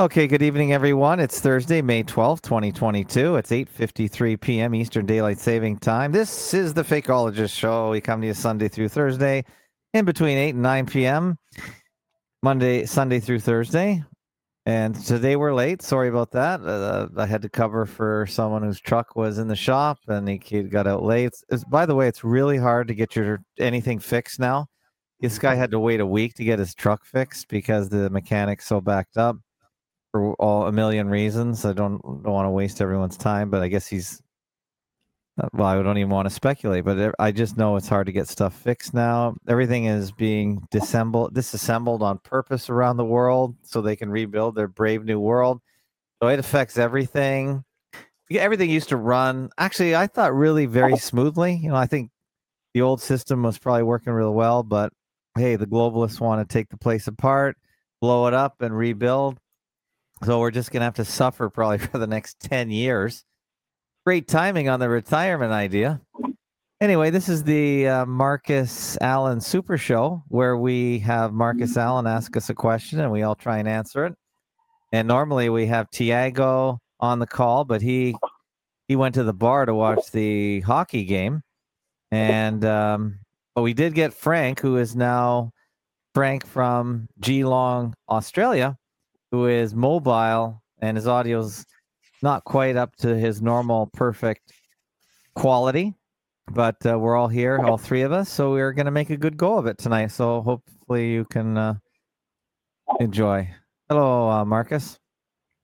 Okay, good evening, everyone. It's Thursday, May twelfth, 2022. It's 8.53 p.m. Eastern Daylight Saving Time. This is the Fakeologist Show. We come to you Sunday through Thursday in between 8 and 9 p.m. Monday, Sunday through Thursday. And today we're late. Sorry about that. Uh, I had to cover for someone whose truck was in the shop and he got out late. It's, it's, by the way, it's really hard to get your anything fixed now. This guy had to wait a week to get his truck fixed because the mechanic's so backed up for all a million reasons. I don't don't want to waste everyone's time, but I guess he's uh, well. I don't even want to speculate, but I just know it's hard to get stuff fixed now. Everything is being disassembled, disassembled on purpose around the world so they can rebuild their brave new world. So it affects everything. Everything used to run. Actually, I thought really very smoothly. You know, I think the old system was probably working real well, but hey, the globalists want to take the place apart, blow it up, and rebuild so we're just going to have to suffer probably for the next 10 years. Great timing on the retirement idea. Anyway, this is the uh, Marcus Allen Super Show where we have Marcus Allen ask us a question and we all try and answer it. And normally we have Tiago on the call, but he he went to the bar to watch the hockey game. And um, but we did get Frank, who is now Frank from Geelong, Australia, who is mobile and his audio's not quite up to his normal perfect quality but uh, we're all here all three of us so we're going to make a good go of it tonight so hopefully you can uh, enjoy. Hello uh, marcus.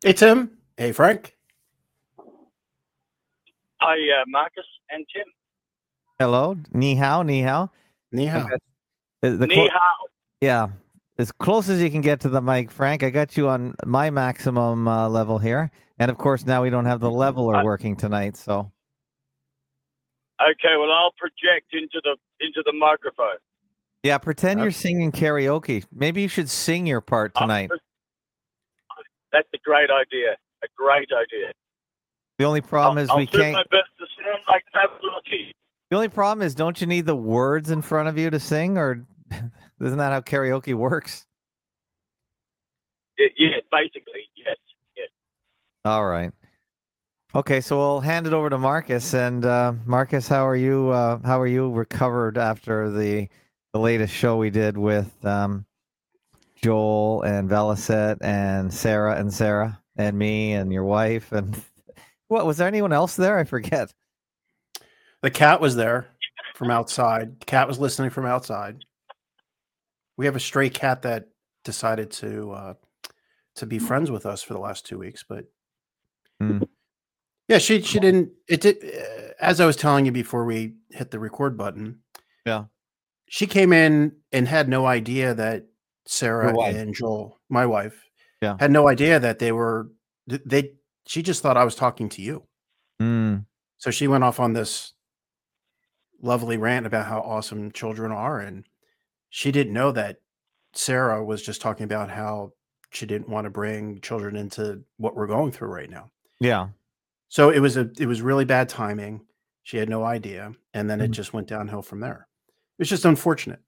Hey tim. Hey frank. Hi uh, marcus and tim. Hello. Ni hao ni hao. Ni hao. The, the ni hao. Yeah as close as you can get to the mic, Frank. I got you on my maximum uh, level here, and of course now we don't have the leveler working tonight. So, okay, well I'll project into the into the microphone. Yeah, pretend you're singing karaoke. Maybe you should sing your part tonight. That's a great idea. A great idea. The only problem I'll, is I'll we can't. My best to sound like. The only problem is, don't you need the words in front of you to sing, or isn't that how karaoke works? Yeah, basically, yes, yes. All right. Okay, so we'll hand it over to Marcus. And uh, Marcus, how are you? Uh, how are you recovered after the the latest show we did with um, Joel and Velicet and Sarah and Sarah and me and your wife and what was there anyone else there? I forget. The cat was there from outside. The cat was listening from outside. We have a stray cat that decided to uh, to be friends with us for the last two weeks, but mm. yeah, she she didn't. It did. Uh, as I was telling you before we hit the record button. Yeah, she came in and had no idea that Sarah and Joel, my wife, yeah, had no idea that they were they. She just thought I was talking to you. Mm. So she went off on this lovely rant about how awesome children are and she didn't know that Sarah was just talking about how she didn't want to bring children into what we're going through right now. Yeah. So it was a it was really bad timing. She had no idea, and then mm-hmm. it just went downhill from there. It's just unfortunate.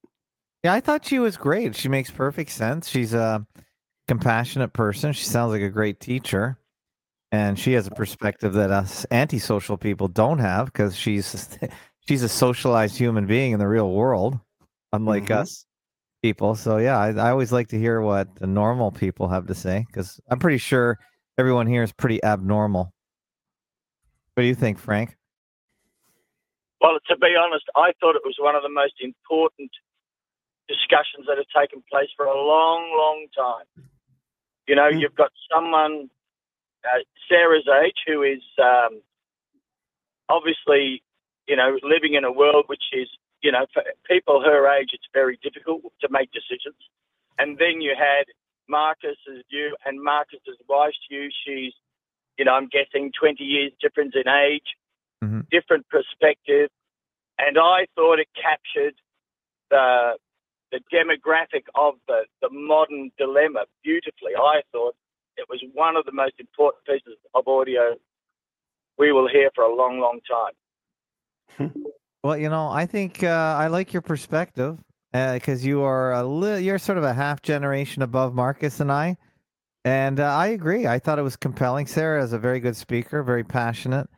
Yeah, I thought she was great. She makes perfect sense. She's a compassionate person. She sounds like a great teacher. And she has a perspective that us antisocial people don't have because she's she's a socialized human being in the real world unlike mm-hmm. us people. So yeah, I, I, always like to hear what the normal people have to say because I'm pretty sure everyone here is pretty abnormal. What do you think, Frank? Well, to be honest, I thought it was one of the most important discussions that have taken place for a long, long time. You know, mm-hmm. you've got someone uh, Sarah's age who is um, obviously, you know, living in a world which is you know, for people her age, it's very difficult to make decisions. And then you had Marcus's view and Marcus's wife's view. She's, you know, I'm guessing 20 years difference in age, mm-hmm. different perspective. And I thought it captured the the demographic of the, the modern dilemma beautifully. I thought it was one of the most important pieces of audio we will hear for a long, long time. Well, you know, I think uh, I like your perspective because uh, you are a li- you're sort of a half generation above Marcus and I. And uh, I agree. I thought it was compelling. Sarah is a very good speaker, very passionate,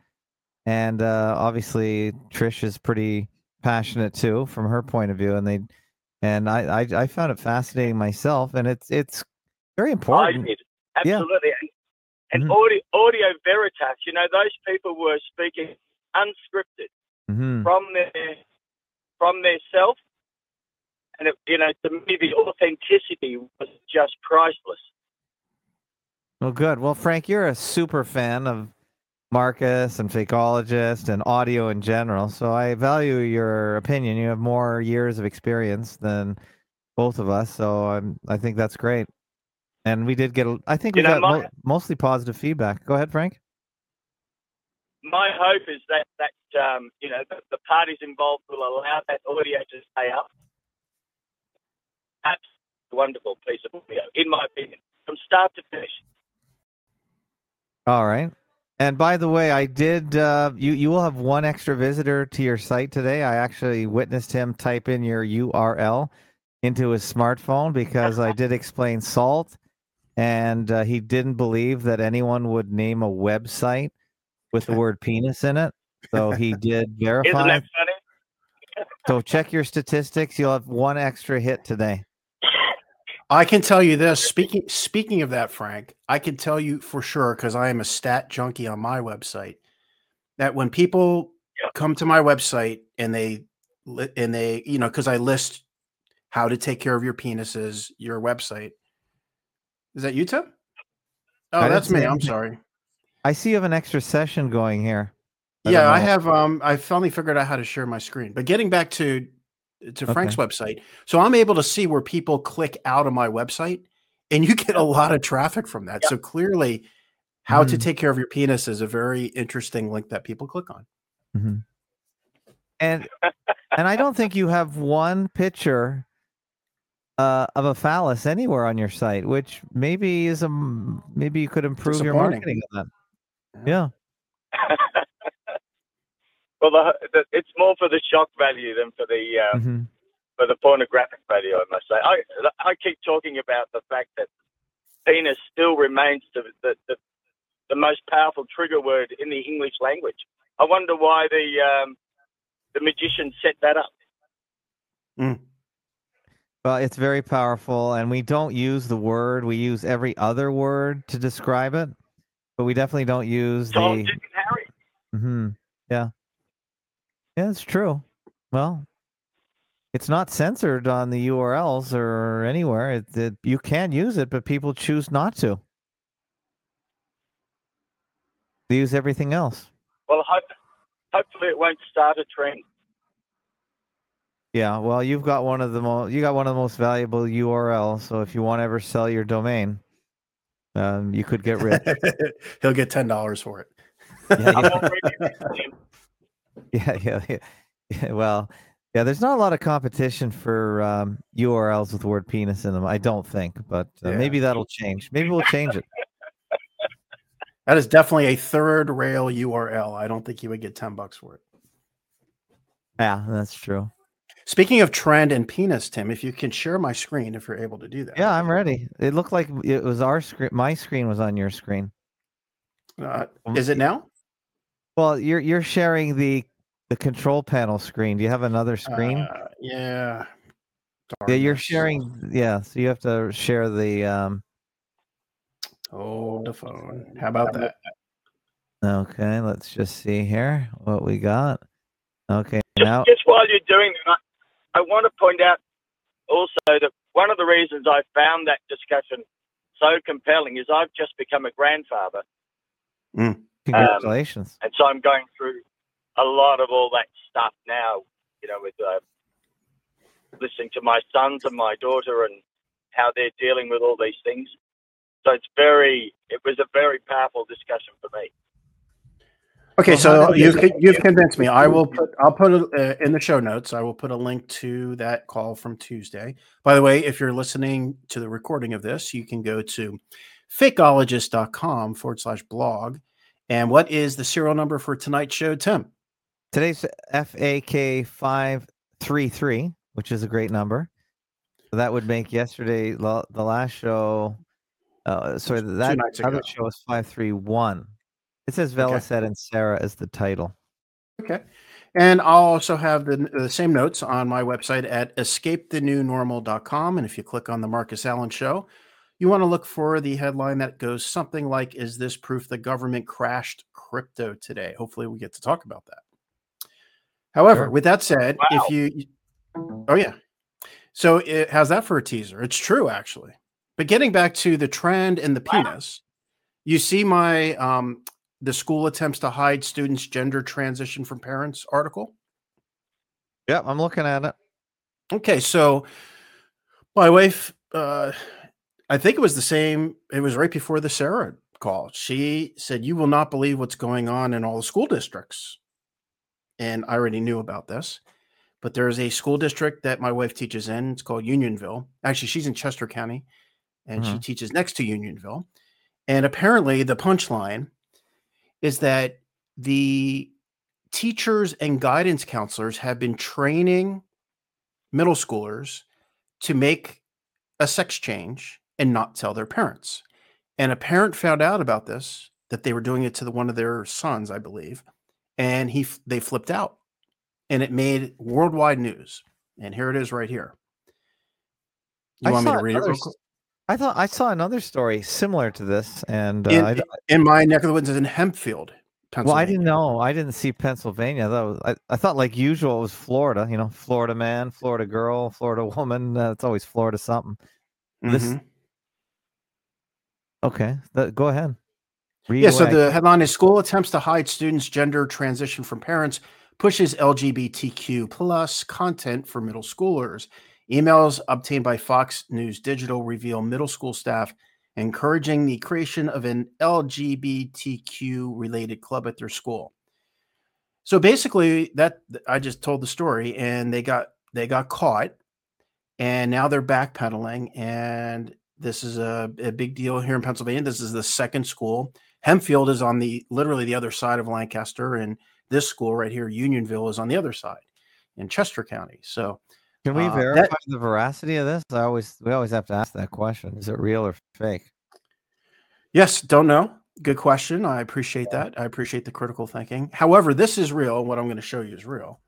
and uh, obviously Trish is pretty passionate too from her point of view. And they, and I, I, I found it fascinating myself, and it's it's very I important. did Yeah. absolutely. And, and Mhm. audio, audio veritas, you know, those people were speaking unscripted hmm from their from their self, and it, you know, to me, the authenticity was just priceless. Well, good. Well, Frank, you're a super fan of Marcus and Fakeologist and audio in general, so I value your opinion. You have more years of experience than both of us, so I'm, I think that's great. And we did get, a, I think we know, got mo- mostly positive feedback. Go ahead, Frank. My hope is that that um, you know the, the parties involved will allow that audio to stay up. That's a wonderful piece of audio, in my opinion, from start to finish. All right. And by the way, I did. Uh, you you will have one extra visitor to your site today. I actually witnessed him type in your URL into his smartphone because I did explain salt, and uh, he didn't believe that anyone would name a website with the word penis in it. So he did Isn't verify. that funny? So check your statistics. You'll have one extra hit today. I can tell you this. Speaking speaking of that, Frank, I can tell you for sure because I am a stat junkie on my website. That when people come to my website and they and they you know because I list how to take care of your penises, your website. Is that you, Tim? Oh, that's me. I'm sorry. I see you have an extra session going here. I yeah, I have. Um, I finally figured out how to share my screen. But getting back to to Frank's website, so I'm able to see where people click out of my website, and you get a lot of traffic from that. Yeah. So clearly, how to Mhm. take care of your penis is a very interesting link that people click on. hmm And and I don't think you have one picture uh, of a phallus anywhere on your site, which maybe is a m- maybe you could improve your marketing on that. Yeah. well, the, the, it's more for the shock value than for the uh, hmm for the pornographic value. I must say. I I keep talking about the fact that penis still remains the the, the, the most powerful trigger word in the English language. I wonder why the um, the magician set that up. Well, it's very powerful, and we don't use the word. We use every other word to describe it, but we definitely don't use Tom, the. Dick, and Harry. hmm Yeah. Yeah, it's true. Well, it's not censored on the URLs or anywhere. It, it, you can use it, but people choose not to. They use everything else. Well, hope, hopefully it won't start a trend. Yeah, well, you've got one of the most you got one of the most valuable URLs. So if you want to ever sell your domain, um, you could get rich. He'll get ten dollars for it. Yeah, yeah. Yeah, yeah, yeah. yeah. Well, yeah, there's not a lot of competition for um, URLs with the word penis in them. I don't think, but uh, Yeah. maybe that'll change. Maybe we'll change it. That is definitely a third rail URL. I don't think you would get ten bucks for it. Yeah, that's true. Speaking of trend and penis, Tim, if you can share my screen, if you're able to do that. Yeah, I'm ready. It looked like it was our screen. My screen was on your screen. Uh, is it now? Well, you're you're sharing the the control panel screen. Do you have another screen? Uh, yeah. yeah, you're sharing. Yeah, so you have to share the. um Hold the phone. How about that? Okay, let's just see here what we got. Okay, just, now. just while you're doing that, I, I want to point out also that one of the reasons I found that discussion so compelling is I've just become a grandfather, Congratulations. and so I'm going through a lot of all that stuff now. You know, with uh, listening to my sons and my daughter and how they're dealing with all these things. So it's very, it was a very powerful discussion for me. Okay, Well, so you've you- con- you've convinced me. I will put I'll put it uh, in the show notes. I will put a link to that call from Tuesday. By the way, if you're listening to the recording of this, you can go to fakeologist.com forward slash blog. And what is the serial number for tonight's show, Tim? Today's FAK five three three, which is a great number. That would make yesterday the last show Uh, sorry, that nights other show was five three one. It says Okay. Velocet and Sarah as the title. Okay. And I'll also have the, the same notes on my website at escapethenewnormal.com. And if you click on the Marcus Allen show, you want to look for the headline that goes something like Is this proof the government crashed crypto today? Hopefully, we get to talk about that. However, Sure. with that said, Wow. if you, oh, yeah. So it how's that for a teaser? It's true, actually. But getting back to the trend and the Wow. penis, you see my um, the school attempts to hide students' gender transition from parents article. Yep, I'm looking at it. Okay, so my wife, uh, I think it was the same. It was right before the Sarah call. She said, "You will not believe what's going on in all the school districts," and I already knew about this. But there is a school district that my wife teaches in. It's called Unionville. Actually, she's in Chester County, and she Mhm. teaches next to Unionville. And apparently, the punchline is that the teachers and guidance counselors have been training middle schoolers to make a sex change and not tell their parents. And a parent found out about this that they were doing it to the, one of their sons, I believe, and he they flipped out, and it made worldwide news. And here it is, right here. You I want me to read it? Real quick? I thought I saw another story similar to this, and uh, In, I, in my neck of the woods is in Hempfield, Pennsylvania. well, I didn't know. I didn't see Pennsylvania. Though I, I thought, like usual, it was Florida. You know, Florida man, Florida girl, Florida woman. Uh, it's always Florida something. This- Mhm. Okay, th- go ahead. Read Yeah, so the headline is School Attempts to Hide Students' Gender Transition from Parents Pushes LGBTQ plus content for middle schoolers. Emails obtained by Fox News Digital reveal middle school staff encouraging the creation of an LGBTQ related club at their school. So basically, that I just told the story, and they got they got caught, and now they're backpedaling, and this is a, a big deal here in Pennsylvania. This is the second school. Hempfield is on the literally the other side of Lancaster, and this school right here, Unionville, is on the other side in Chester County. So Can we uh, that- verify the veracity of this? I always we always have to ask that question. Is it real or fake? Yes, don't know. Good question. I appreciate that. I appreciate the critical thinking. However, this is real. What I'm going to show you is real.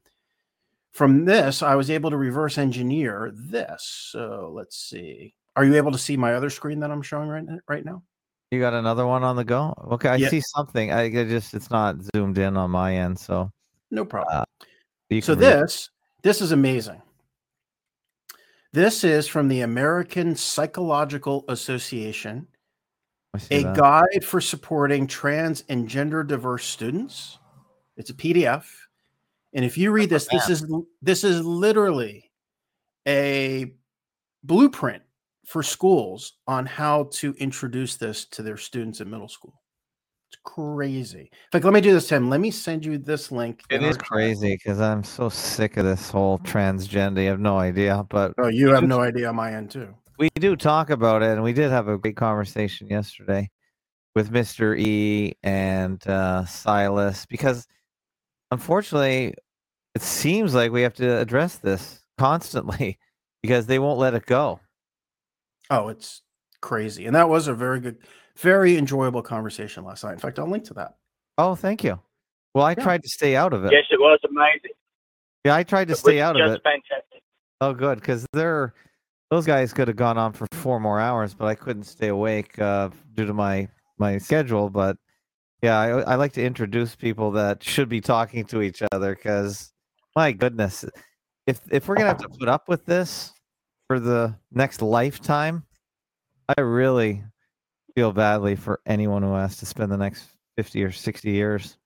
From this, I was able to reverse engineer this. So let's see. Are you able to see my other screen that I'm showing right right now? You got another one on the go? Okay, I Yeah. see something. I I just it's not zoomed in on my end, so No problem. you so can read it. this this is amazing. This is from the American Psychological Association. A that. guide for supporting trans and gender diverse students. It's a PDF, and if you read this, this is this is literally a blueprint for schools on how to introduce this to their students in middle school. It's crazy. Like, let me do this, Tim. Let me send you this link. It is crazy because I'm so sick of this whole transgender. You have no idea, but Oh, you have no idea on my end too. we do talk about it, and we did have a great conversation yesterday with Mr. E and uh, Silas because unfortunately, it seems like we have to address this constantly because they won't let it go. Oh, it's crazy. And that was a very good, very enjoyable conversation last night. In fact, I'll link to that. Oh, thank you. Well, I Yeah. tried to stay out of it. Yes, it was amazing. Yeah, I tried to It stay was out of just it. fantastic. Oh, good, because they're those guys could have gone on for four more hours, but I couldn't stay awake uh, due to my my schedule. But yeah, I, I like to introduce people that should be talking to each other because my goodness, if if we're gonna have to put up with this for the next lifetime, I really feel badly for anyone who has to spend the next fifty or sixty years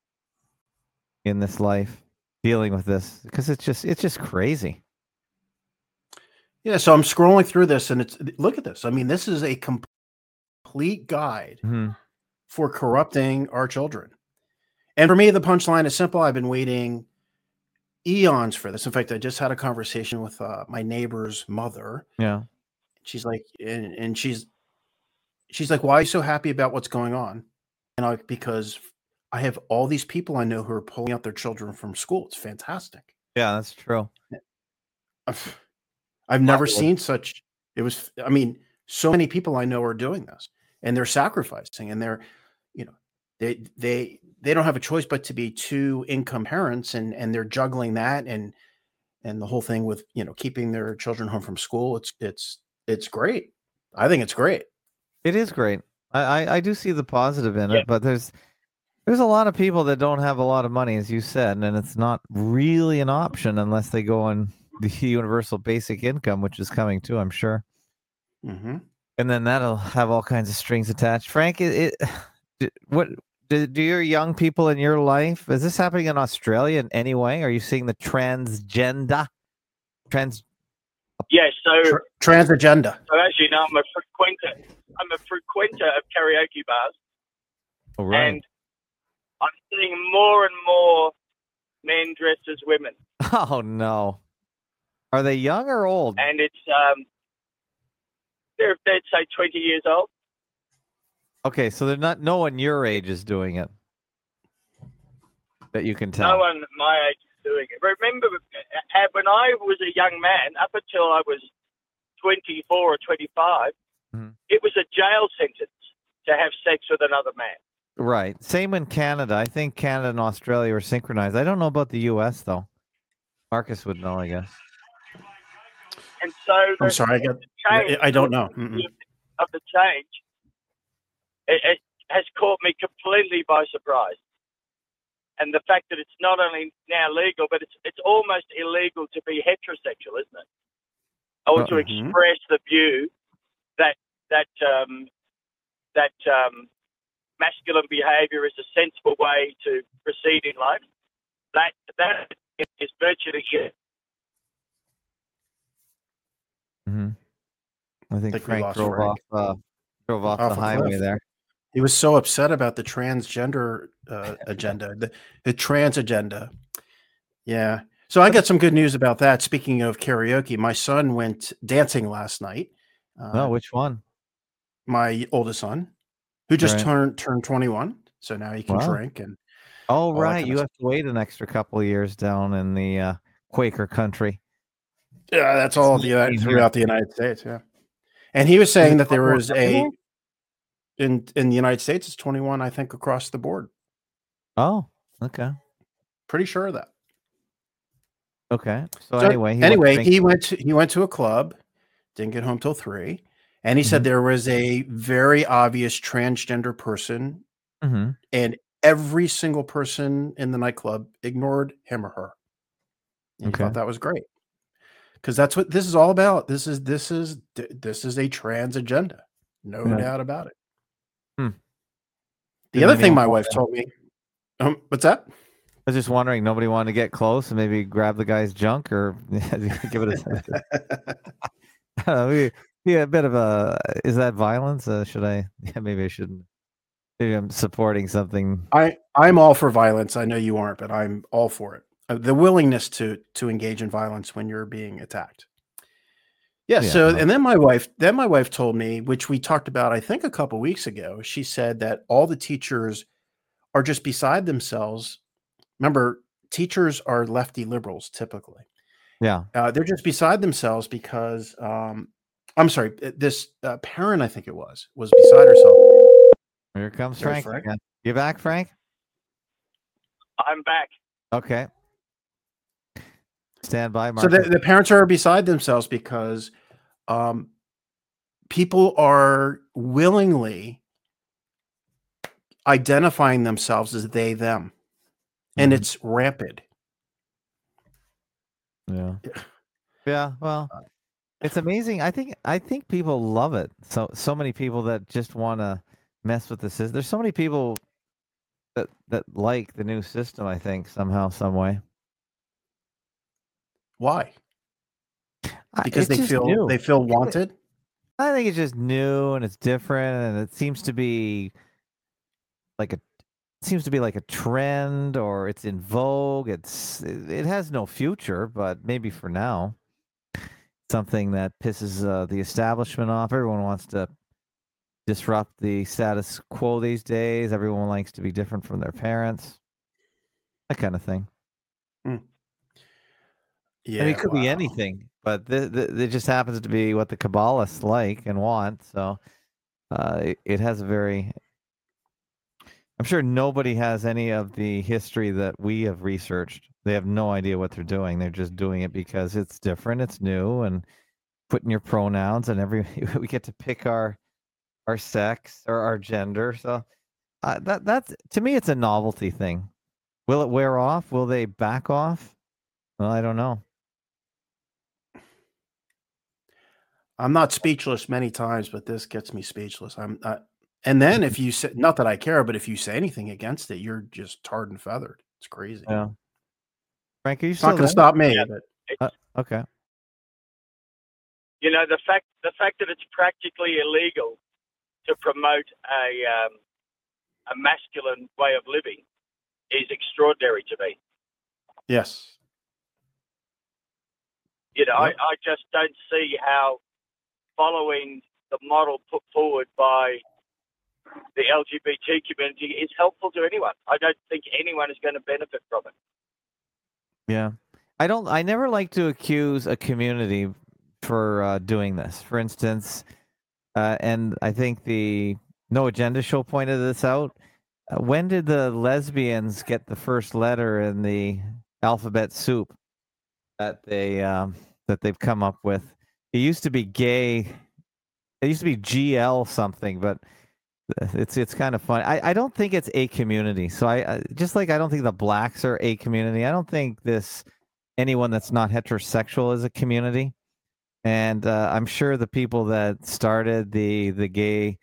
in this life dealing with this because it's just it's just crazy. Yeah, so I'm scrolling through this and it's look at this. I mean, this is a complete guide Mhm. for corrupting our children. And for me, the punchline is simple. I've been waiting eons for this. In fact, I just had a conversation with uh, my neighbor's mother. Yeah. She's like, and, and she's she's like, why are you so happy about what's going on? And I because I have all these people I know who are pulling out their children from school. It's fantastic. Yeah, that's true. Eh, I've, I've never seen such. It was. I mean, so many people I know are doing this. and they're sacrificing and they're you know they they they don't have a choice but to be two income parents and and they're juggling that and and the whole thing with you know keeping their children home from school it's it's it's great i think it's great It is great. I, I, I do see the positive in Yeah. it, but there's there's a lot of people that don't have a lot of money, as you said, and it's not really an option unless they go on the universal basic income, which is coming too, I'm sure. hmm And then that'll have all kinds of strings attached. Frank, it, it what do, do your young people in your life is this happening in Australia in any way? Are you seeing the transgender trans? Yes, so, Tr- trans agenda so as you know, I'm a frequenter. I'm a frequenter of karaoke bars, Oh, right. and I'm seeing more and more men dressed as women, oh no, are they young or old? and it's um, they're they'd say 20 years old. Okay, so they're not. No one your age is doing it. That you can tell. No one my age is doing it. Remember, uh, when I was a young man, up until I was 24 or 25, Mhm. it was a jail sentence to have sex with another man. Right. Same in Canada. I think Canada and Australia are synchronized. I don't know about the U.S. though. Marcus would know, I guess. And so i'm sorry i got change i don't know Mm-mm. of the change it, it has caught me completely by surprise. And the fact that it's not only now legal, but it's it's almost illegal to be heterosexual, isn't it? I Or to Mhm. express the view that that um, that um, masculine behaviour is a sensible way to proceed in life. That that is virtually hmm I think, think we Frank drove Frank. off. Uh, drove off, Off the highway cliff. there. He was so upset about the transgender uh, agenda the, the trans agenda yeah so i got some good news about that speaking of karaoke my son went dancing last night uh, oh, which one? my oldest son, who just Right. turned turned 21. So now he can Wow. drink and Oh, that right. kinda You have to wait an extra couple of years down in the uh, Quaker country. yeah, that's all the uh, throughout the United States. Yeah, and he was saying that there was a? In in the United States it's 21, I think, across the board. Oh, okay. Pretty sure of that. Okay. So, So anyway, he went anyway, drinking. he went to, he went to a club, didn't get home till three, and he said Mhm. there was a very obvious transgender person, Mhm. and every single person in the nightclub ignored him or her. And he Okay. thought that was great because that's what this is all about. This is this is this is a trans agenda, no doubt about it. The other thing my wife told me, um, what's that? I was just wondering, nobody wanted to get close and maybe grab the guy's junk or give it a. I don't know, maybe, yeah, a bit of a. Is that violence? Uh, should I? Yeah, maybe I shouldn't. Maybe I'm supporting something. I I'm all for violence. I know you aren't, but I'm all for it. Uh, the willingness to to engage in violence when you're being attacked. Yeah. Yeah, So no. and then my wife then my wife told me, which we talked about, I think a couple weeks ago. She said that all the teachers are just beside themselves. Remember, teachers are lefty liberals typically. Yeah. Uh, they're just beside themselves because um, I'm sorry, this uh, parent, I think it was, was beside herself. Here comes There's Frank. Frank. again. You back, Frank? I'm back. Okay. Stand by, So Mark. the, the parents are beside themselves because um, people are willingly identifying themselves as they them, and Mhm. it's rampant. Yeah. Yeah. Yeah. Well, it's amazing. I think I think people love it. So so many people that just want to mess with the system. There's so many people that that like the new system. I think somehow, some way. Why? Because it's they feel new. they feel wanted. I think it's just new and it's different, and it seems to be like a seems to be like a trend or it's in vogue. It's it, has no future, but maybe for now, something that pisses uh, the establishment off. Everyone wants to disrupt the status quo these days. Everyone likes to be different from their parents. That kind of thing. Yeah, I mean, it could be anything, but th- th- it just happens to be what the Kabbalists like and want. So uh, it, it has a very. I'm sure nobody has any of the history that we have researched. They have no idea what they're doing. They're just doing it because it's different, it's new, and putting your pronouns and every we get to pick our our sex or our gender. So uh, that that's to me, it's a novelty thing. Will it wear off? Will they back off? Well, I don't know. I'm not speechless many times, but this gets me speechless. I'm uh, and then if you say not that I care, but if you say anything against it, you're just tarred and feathered. It's crazy. Yeah. Frank, are you It's not going to stop me. Yeah. But Okay. You know, the fact the fact that it's practically illegal to promote a um, a masculine way of living is extraordinary to me. yes, You know, Yep. I, I just don't see how following the model put forward by the LGBT community is helpful to anyone. I don't think anyone is going to benefit from it. Yeah. I don't I never like to accuse a community for uh, doing this. For instance, uh, and I think the No Agenda show pointed this out. Uh, when did the lesbians get the first letter in the alphabet soup that they um, that they've come up with? It used to be gay. It used to be GL something, but it's it's kind of fun. I, I don't think it's a community. So I, I just like I don't think the blacks are a community. I don't think this anyone that's not heterosexual is a community. And uh, I'm sure the people that started the the gay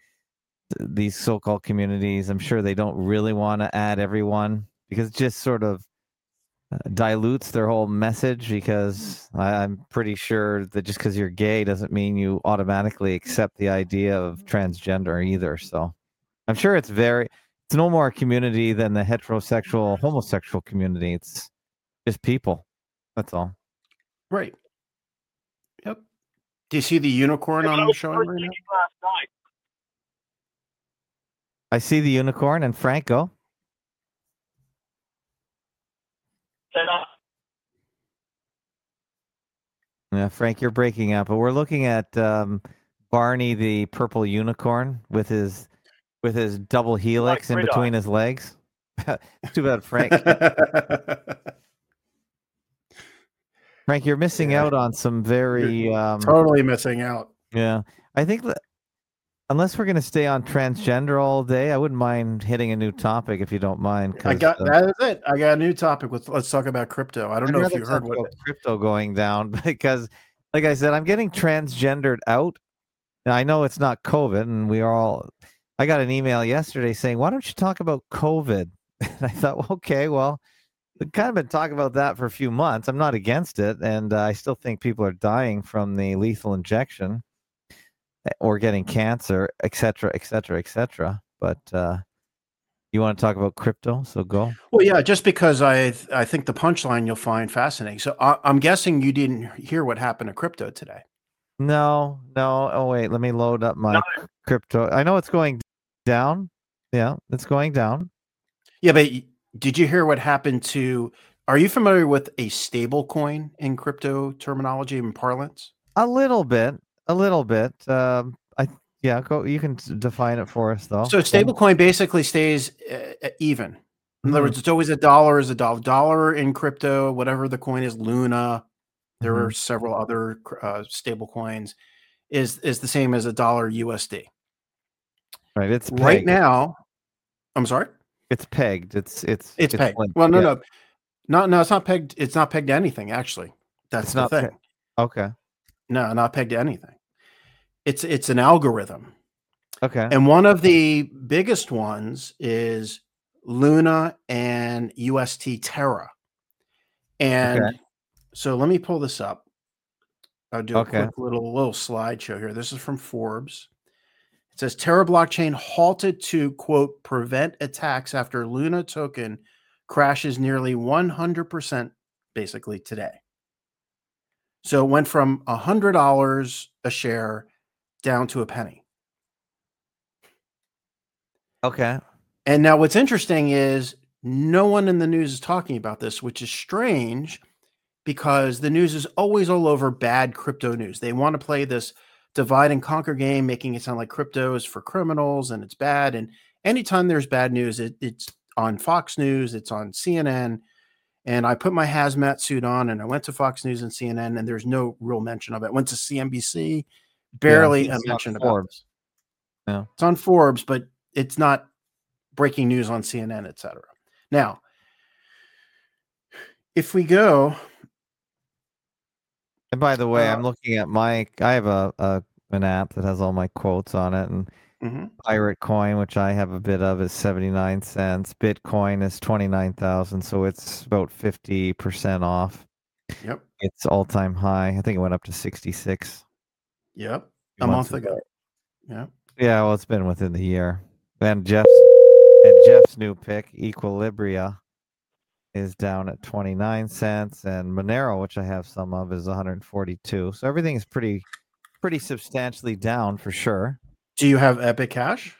these so-called communities, I'm sure they don't really want to add everyone because just sort of uh, dilutes their whole message. Because I, I'm pretty sure that just because you're gay doesn't mean you automatically accept the idea of transgender either. So I'm sure it's very it's no more a community than the heterosexual homosexual community. It's just people. That's all. right. Yep. Do you see the unicorn I'm was showing right now? thinking last night. I see the unicorn and Franco. That I, Yeah, Frank, you're breaking up, but we're looking at um, Barney the purple unicorn with his with his double helix in Gridiron. between his legs. Too bad, Frank. Frank, you're missing Yeah. out on some very um, totally missing out. Yeah, I think that unless we're going to stay on transgender all day, I wouldn't mind hitting a new topic if you don't mind. I got uh, that is it. I got a new topic with let's talk about crypto. I don't I'd know if you heard what about crypto going down because, like I said, I'm getting transgendered out. And I know it's not COVID, and we are all. I got an email yesterday saying, "Why don't you talk about COVID?" And I thought, well, okay, well, we've kind of been talking about that for a few months. I'm not against it, and uh, I still think people are dying from the lethal injection or getting cancer, et cetera, et cetera, et cetera. But uh, you want to talk about crypto, so go. Well, yeah, just because I th- I think the punchline you'll find fascinating. So I, I'm guessing you didn't hear what happened to crypto today. No, no. Oh wait, let me load up my No. crypto. I know it's going down. Yeah, it's going down. Yeah, but did you hear what happened to? Are you familiar with a stable coin in crypto terminology and parlance? A little bit, a little bit. Um, I yeah. Go. You can define it for us though. So stablecoin basically stays uh, even. In other Mhm. words, it's always a dollar is a dollar. Dollar in crypto, whatever the coin is, Luna. There Mhm. are several other uh, stable coins. Is is the same as a dollar USD. Right. It's Right now, I'm sorry. It's pegged. It's it's It's, pegged. linked, Well, no, yeah. no, no, no. It's not pegged. It's not pegged to anything. Actually, that's It's the not thing. pe- Okay. No, not pegged to anything. It's it's an algorithm, Okay. and one of the biggest ones is Luna and UST Terra. And Okay. so let me pull this up. I'll do a Okay. quick little little slideshow here. This is from Forbes. It says Terra blockchain halted to quote prevent attacks after Luna token crashes nearly 100% basically today. So it went from $100 a share down to a penny. Okay. And now what's interesting is no one in the news is talking about this, which is strange because the news is always all over bad crypto news. They want to play this divide and conquer game, making it sound like crypto is for criminals and it's bad. And anytime there's bad news, it, it's on Fox News, it's on CNN. And I put my hazmat suit on and I went to Fox News and CNN, and there's no real mention of it. Went to CNBC, barely Yeah, a mention about Forbes. this. Yeah. It's on Forbes, but it's not breaking news on CNN, et cetera. Now, if we go, And by the way, Uh, I'm looking at my. I have a, a an app that has all my quotes on it, and Mhm. Pirate Coin, which I have a bit of, is 79 cents. Bitcoin is 29,000, so it's about 50% off. yep, It's all time high. I think it went up to 66 yep, a month ago. Yeah. Yeah, well, it's been within the year. And Jeff's and Jeff's new pick, Equilibria, is down at 29 cents, and Monero, which I have some of, is 142. So everything is pretty pretty substantially down for sure. Do you have Epic Cash?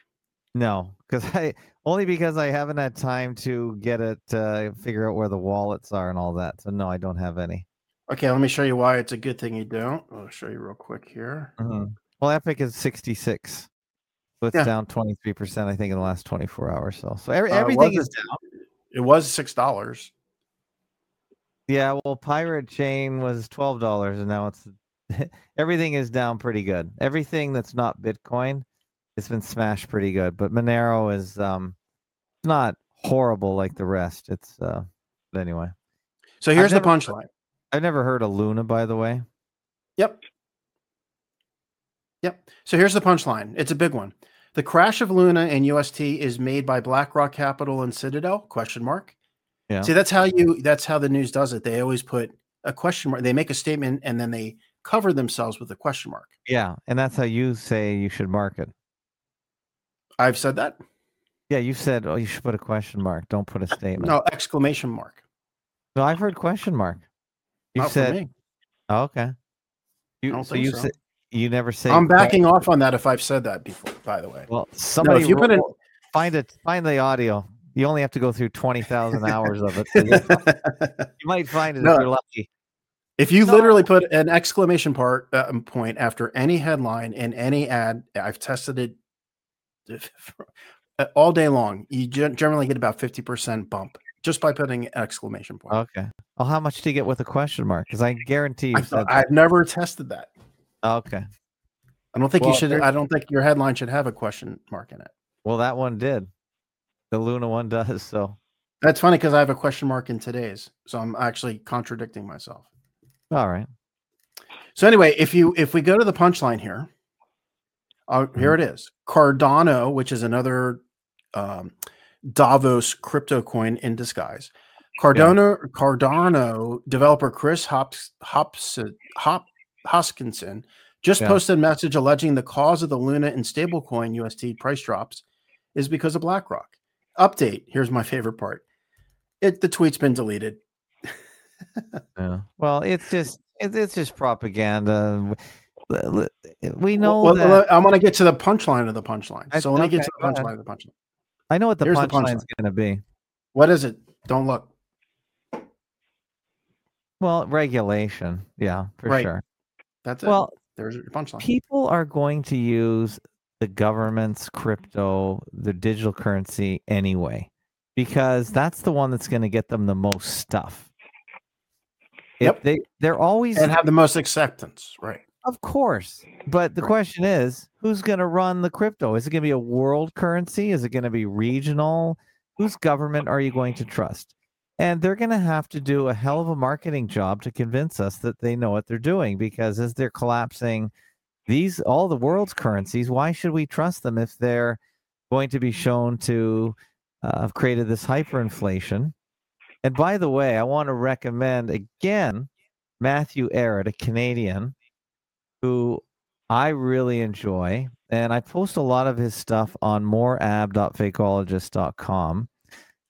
No, because I only because I haven't had time to get it, uh, figure out where the wallets are and all that. So no, I don't have any. Okay, let me show you why it's a good thing you don't. I'll show you real quick here. Well, Epic is 66. So it's Yeah. down 23%, I think, in the last 24 hours. So, so every, Uh, everything is down. It was six dollars. Yeah, well, Pirate Chain was twelve dollars, and now it's everything is down pretty good. Everything that's not Bitcoin, it's been smashed pretty good. But Monero is um, not horrible like the rest. It's uh, but anyway. So here's the never- punchline. I've never heard of Luna, by the way. Yep. Yep. So here's the punchline. It's a big one. The crash of Luna and UST is made by BlackRock Capital and Citadel? Question mark. Yeah. See, that's how you. That's how the news does it. They always put a question mark. They make a statement and then they cover themselves with a question mark. Yeah, and that's how you say you should market. I've said that. Yeah, you said, oh, you should put a question mark. Don't put a statement. No exclamation mark. No, I've heard question mark. You Not said, oh, okay. You so you so. said you never say. I'm backing off on that if I've said that before. By the way. Well, somebody if you put in- find it, find the audio. You only have to go through twenty thousand hours of it. you you might find it No. if you're lucky. If you No. literally put an exclamation part uh, point after any headline in any ad, I've tested it uh, all day long. You generally get about fifty percent bump just by putting an exclamation point. Okay. Well, how much do you get with a question mark? Because I guarantee you I said. I've never tested that. okay. I don't think Well, you should. I don't think your headline should have a question mark in it. Well, that one did. The Luna one does. So, That's funny because I have a question mark in today's, so I'm actually contradicting myself. All right. So anyway, if you if we go to the punchline here, uh, here it is. Cardano, which is another um, Davos crypto coin in disguise. Cardano Cardano developer Chris Hops, Hops, Hop, Hoskinson just Yeah. posted a message alleging the cause of the Luna and stablecoin UST price drops is because of BlackRock. Update. Here's my favorite part. It the tweet's been deleted. Yeah. Well, it's just it's just propaganda. L- eh, We know Well, that. I want to get to the punchline of the punchline. So let me get to the punchline of the punchline. I know what the here's the punchline's going to be. What is it? Don't look. Well, regulation. Yeah, for Right. sure. That's it. Well, there's your punchline. people are going to use the government's crypto, the digital currency anyway, because that's the one that's going to get them the most stuff. If Yep. they they're always and have the most acceptance, right? of course. But the Right. question is, who's going to run the crypto? Is it going to be a world currency? Is it going to be regional? Whose government are you going to trust? And they're going to have to do a hell of a marketing job to convince us that they know what they're doing because as they're collapsing these all the world's currencies, why should we trust them if they're going to be shown to uh, have created this hyperinflation? And by the way, I want to recommend again Matthew Ehret, a Canadian who I really enjoy. And I post a lot of his stuff on moreab.fakeologist.com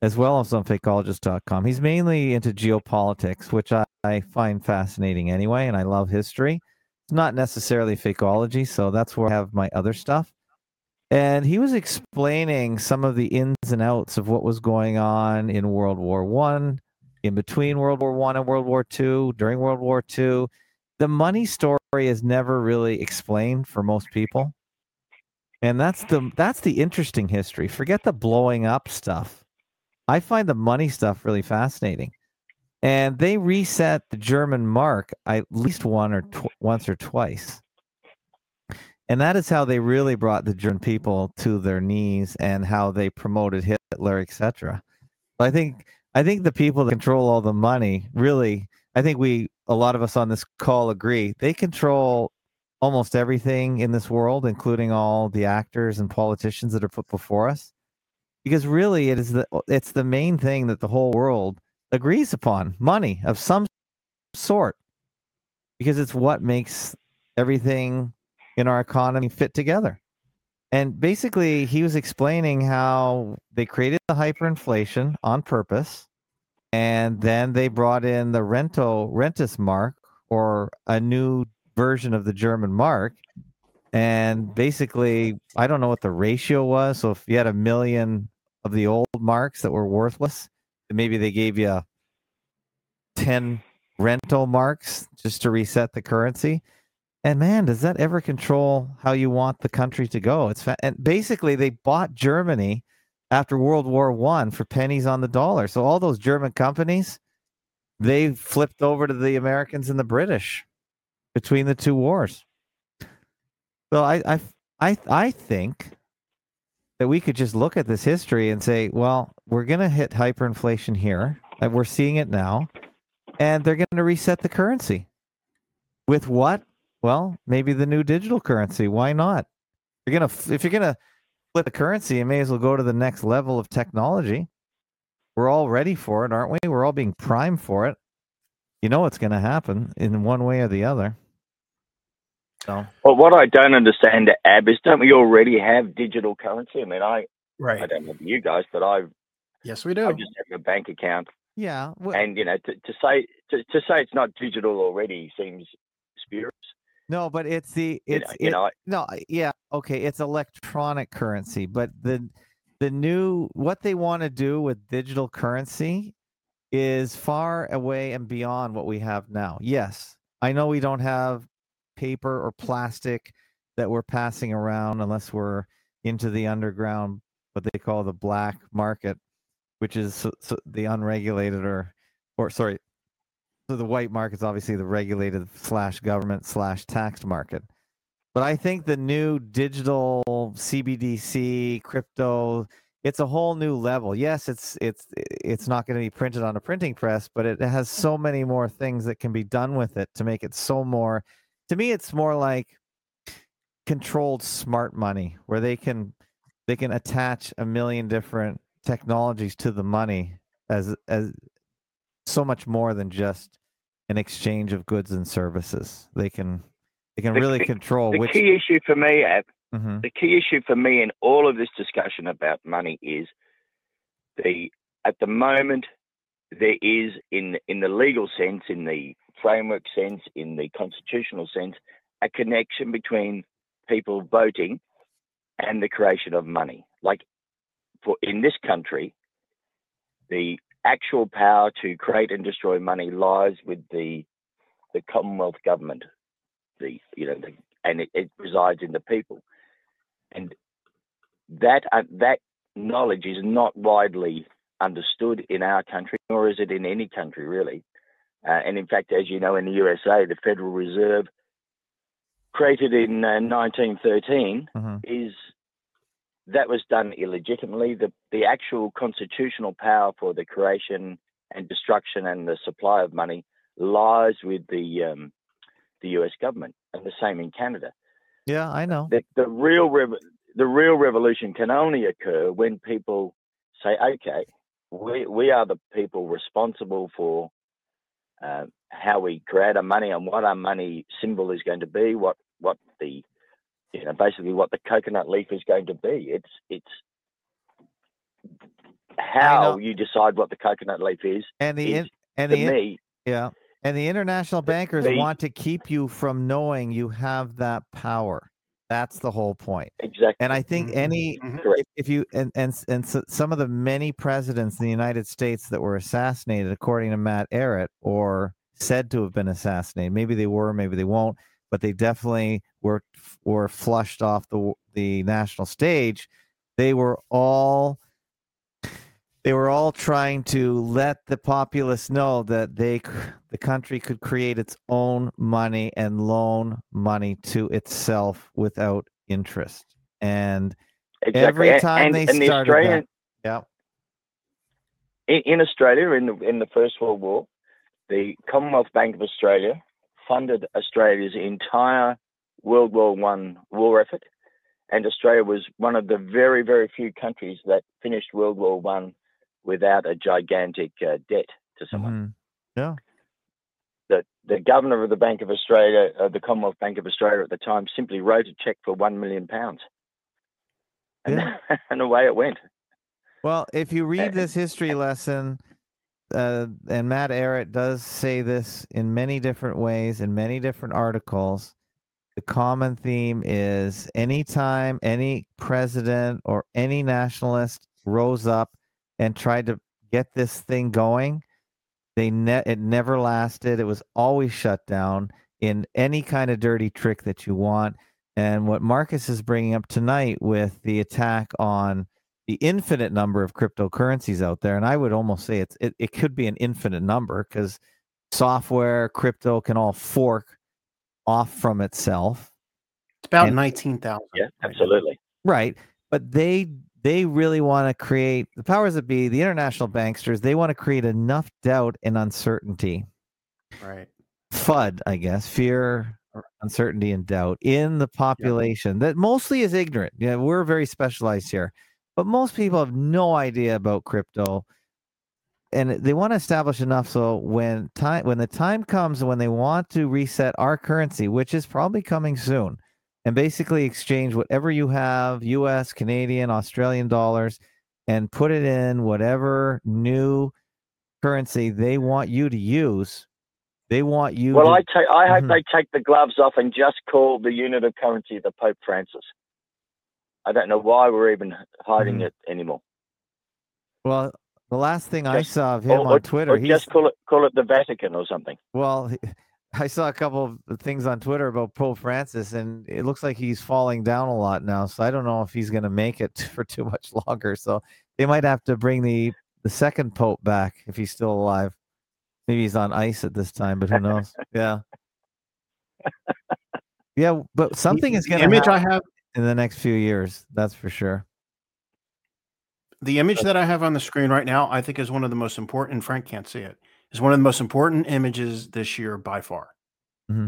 as well as on fakeologist.com. He's mainly into geopolitics, which I, I find fascinating anyway, and I love history. It's not necessarily fakeology, so that's where I have my other stuff. And he was explaining some of the ins and outs of what was going on in World War One, in between World War One and World War Two, during World War Two, the money story is never really explained for most people. And that's the that's the interesting history. Forget the blowing up stuff. I find the money stuff really fascinating. And they reset the German mark at least one or tw- once or twice. And that is how they really brought the German people to their knees and how they promoted Hitler, etc. I think I think the people that control all the money really I think we a lot of us on this call agree they control almost everything in this world, including all the actors and politicians that are put before us. Because really it is the it's the main thing that the whole world agrees upon, money of some sort. Because it's what makes everything in our economy fit together. And basically, he was explaining how they created the hyperinflation on purpose, and then they brought in the rento Rentenmark or a new version of the German mark. And basically, I don't know what the ratio was. So if you had a million of the old marks that were worthless, maybe they gave you 10 rental marks just to reset the currency. And man, does that ever control how you want the country to go? It's fa- and basically they bought Germany after World War One for pennies on the dollar. So all those German companies, they flipped over to the Americans and the British between the two wars. So I I I, I think that we could just look at this history and say, well, we're going to hit hyperinflation here. And we're seeing it now. And they're going to reset the currency. With what? Well, maybe the new digital currency. Why not? You're gonna if you're gonna flip the currency, you may as well go to the next level of technology. We're all ready for it, aren't we? We're all being primed for it. You know what's going to happen in one way or the other. So, Well, what I don't understand, Ab, is don't we already have digital currency? I mean, I, right. I don't know about you guys, but I, Yes, we do. I do. just have a bank account, yeah, well, and you know, to, to say to, to say it's not digital already seems spurious. No, but it's the You it's know, you it- know, I- no, yeah, okay, it's electronic currency, but the the new what they want to do with digital currency is far away and beyond what we have now. Yes, I know we don't have paper or plastic that we're passing around unless we're into the underground, what they call the black market, which is so, so the unregulated or or sorry, so the white market is obviously the regulated slash government slash taxed market. But I think the new digital CBDC crypto, it's a whole new level. Yes, it's it's it's not going to be printed on a printing press, but it has so many more things that can be done with it to make it so more. To me, it's more like controlled smart money, where they can they can attach a million different technologies to the money as as so much more than just an exchange of goods and services. They can they can The really key- control the which. key issue for me, Ab, Mhm. the key issue for me in all of this discussion about money is the at the moment there is in in the legal sense, in the framework sense, in the constitutional sense, a connection between people voting and the creation of money. Like for in this country, the actual power to create and destroy money lies with the the Commonwealth government. The you know the, and it, it resides in the people and that uh, that knowledge is not widely understood in our country, nor is it in any country really. Uh, and in fact, as you know, in the USA, the Federal Reserve, created in uh, 1913, Mhm. is that was done illegitimately. The the actual constitutional power for the creation and destruction and the supply of money lies with the um, the U.S. government, and the same in Canada Yeah, I know. the, the real rev- the real revolution can only occur when people say, okay, we we are the people responsible for uh, how we create our money and what our money symbol is going to be, what what the you know basically what the coconut leaf is going to be. It's it's how you decide what the coconut leaf is. And the is, in, and the in- me, yeah, and the international bankers the- want to keep you from knowing you have that power. That's the whole point. exactly And I think Mhm, any mhm. if, if you and and and so, some of the many presidents in the United States that were assassinated, according to Matt Ehret, or said to have been assassinated. Maybe they were, maybe they won't, but they definitely were were flushed off the the national stage. They were all they were all trying to let the populace know that they the country could create its own money and loan money to itself without interest. And Exactly. every time and, they and the started Australian, that, yeah, in, in Australia in the in the First World War, the Commonwealth Bank of Australia funded Australia's entire World War One war effort, and Australia was one of the very very few countries that finished World War One without a gigantic uh, debt to someone. mhm. yeah, The the governor of the Bank of Australia, uh, the Commonwealth Bank of Australia at the time, simply wrote a cheque for one million pounds, and Yeah. and away it went. Well, if you read this history lesson, uh, and Matt Ehret does say this in many different ways in many different articles, the common theme is anytime any president or any nationalist rose up and tried to get this thing going, they ne- it never lasted. It was always shut down in any kind of dirty trick that you want. And what Marcus is bringing up tonight with the attack on the infinite number of cryptocurrencies out there, and I would almost say it's it, it could be an infinite number because software, crypto can all fork off from itself. It's about And- nineteen thousand. Yeah, absolutely. Right. But they they really want to create the powers that be, the international banksters, they want to create enough doubt and uncertainty. Right. FUD, I guess, fear, uncertainty, and doubt in the population that mostly is ignorant. Yeah, we're very specialized here, but most people have no idea about crypto. And they want to establish enough so when time when the time comes when they want to reset our currency, which is probably coming soon, and basically exchange whatever you have, US, Canadian, Australian dollars, and put it in whatever new currency they want you to use. They want you Well, to I take. I hope Mhm. they take the gloves off and just call the unit of currency the Pope Francis. I don't know why we're even hiding Mhm. it anymore. Well, the last thing I saw of him or, on Twitter, or he's just call it call it the Vatican or something. well, I saw a couple of things on Twitter about Pope Francis, and it looks like he's falling down a lot now. So I don't know if he's going to make it for too much longer. So they might have to bring the the second Pope back if he's still alive. Maybe he's on ice at this time, but who knows? yeah. Yeah, but something is going to image happen I have in the next few years. That's for sure. the image that I have on the screen right now, I think is one of the most important. Frank can't see it. Is one of the most important images this year by far. hmm